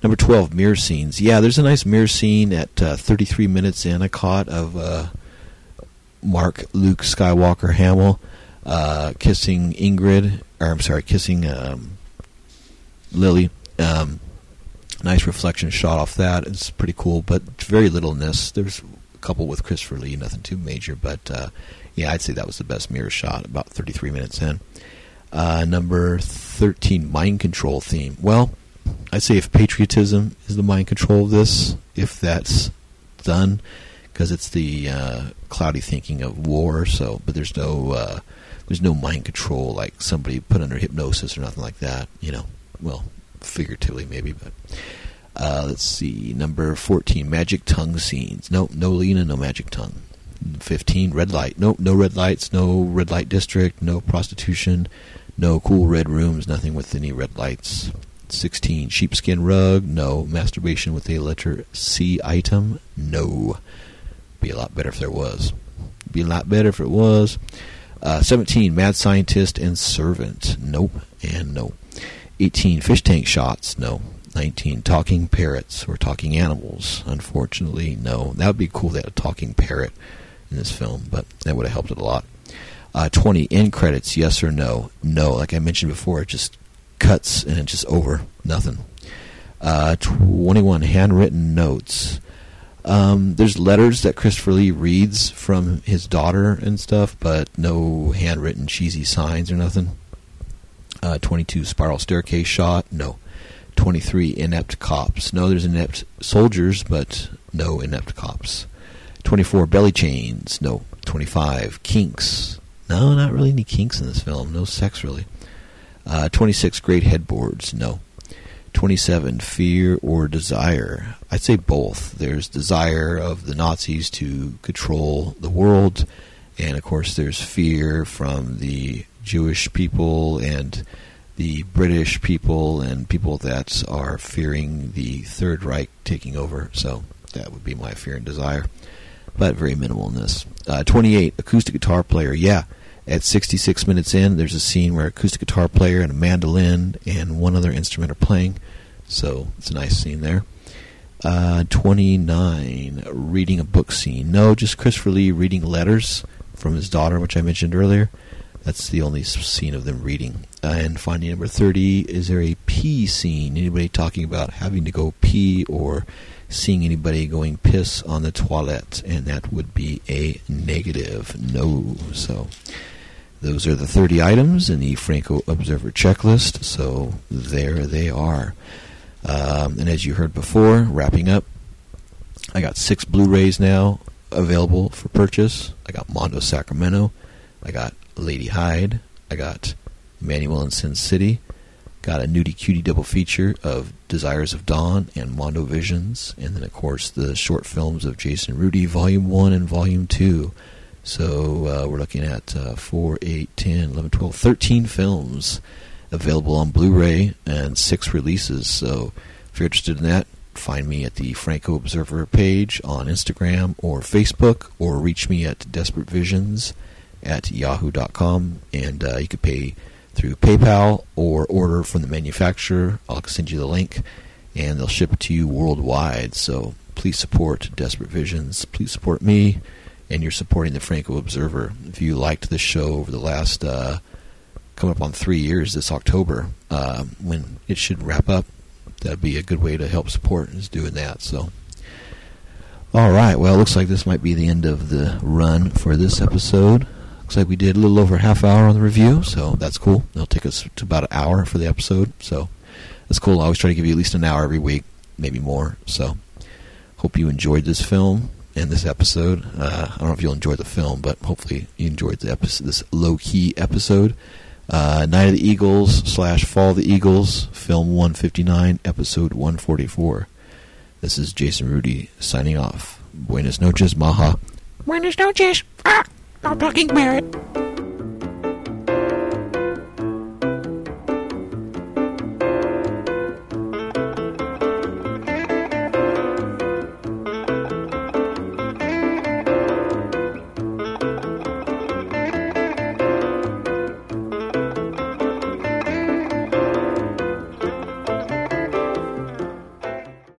Number 12, mirror scenes. Yeah, there's a nice mirror scene at uh, 33 minutes in. I caught of uh, Mark Luke Skywalker Hamill uh, kissing Ingrid, or I'm sorry, kissing um, Lily. Um, nice reflection shot off that. It's pretty cool, but very little in this. There's a couple with Christopher Lee, nothing too major, but uh, yeah, I'd say that was the best mirror shot. About 33 minutes in. Uh, number 13, mind control theme. Well I'd say if patriotism is the mind control of this, if that's done, because it's the uh, cloudy thinking of war. So, but there's no uh, there's no mind control like somebody put under hypnosis or nothing like that. You know, well, figuratively maybe, but. Uh, let's see, number 14, magic tongue scenes. No, no Lina, no magic tongue. 15, red light. No, no red lights, no red light district, no prostitution, no cool red rooms, nothing with any red lights. 16. Sheepskin rug? No. Masturbation with a letter C item? No. Be a lot better if there was. Be a lot better if it was. Uh, 17. Mad scientist and servant? Nope. And no. 18. Fish tank shots? No. 19. Talking parrots or talking animals? Unfortunately, no. That would be cool to have a talking parrot in this film, but that would have helped it a lot. Uh, 20. End credits? Yes or no? No. Like I mentioned before, it just cuts and it's just over. Nothing. Uh, 21 handwritten notes. Um, there's letters that Christopher Lee reads from his daughter and stuff, but no handwritten cheesy signs or nothing. Uh, 22 spiral staircase shot. No. 23 inept cops. No, there's inept soldiers, but no inept cops. 24 belly chains. No. 25 kinks. No, not really any kinks in this film. No sex really. Uh, 26 great headboards. No. 27 fear or desire. I'd say both. There's desire of the Nazis to control the world, and of course there's fear from the Jewish people and the British people and people that are fearing the Third Reich taking over. So that would be my fear and desire, but very minimal in this. Uh, 28 acoustic guitar player. Yeah, at 66 minutes in, there's a scene where acoustic guitar player and a mandolin and one other instrument are playing. So it's a nice scene there. Uh, 29, reading a book scene. No, just Christopher Lee reading letters from his daughter, which I mentioned earlier. That's the only scene of them reading. Uh, and finally, number 30, is there a pee scene? Anybody talking about having to go pee or seeing anybody going piss on the toilet? And that would be a negative no. So those are the 30 items in the Franco Observer checklist, so there they are. Um, and as you heard before, wrapping up, I got six Blu-rays now available for purchase. I got Mondo Sacramento, I got Lady Hyde, I got Emanuelle in Sin City, got a Nudie Cutie double feature of Desires of Dawn and Mondo Visions, and then of course the short films of Jason Rudy, Volume 1 and Volume 2. So uh, we're looking at uh, 4, 8, 10, 11, 12, 13 films available on Blu-ray and six releases. So if you're interested in that, find me at the Franco Observer page on Instagram or Facebook, or reach me at Desperate Visions at yahoo.com, and uh, you could pay through PayPal or order from the manufacturer. I'll send you the link, and they'll ship it to you worldwide. So please support Desperate Visions. Please support me and you're supporting the Franco Observer. If you liked this show over the last uh, coming up on three years this October, uh, when it should wrap up, that'd be a good way to help support is doing that. So, all right. Well, looks like this might be the end of the run for this episode. Looks like we did a little over half hour on the review, so that's cool. It'll take us to about an hour for the episode, so that's cool. I always try to give you at least an hour every week, maybe more. So, hope you enjoyed this film in this episode. Uh, I don't know if you'll enjoy the film, but hopefully you enjoyed the episode, this low key episode. Uh, Night of the Eagles slash Fall of the Eagles, film 159, episode 144. This is Jason Rudy signing off. Buenas noches, Maha. Buenas noches. Ah, talking Barrett.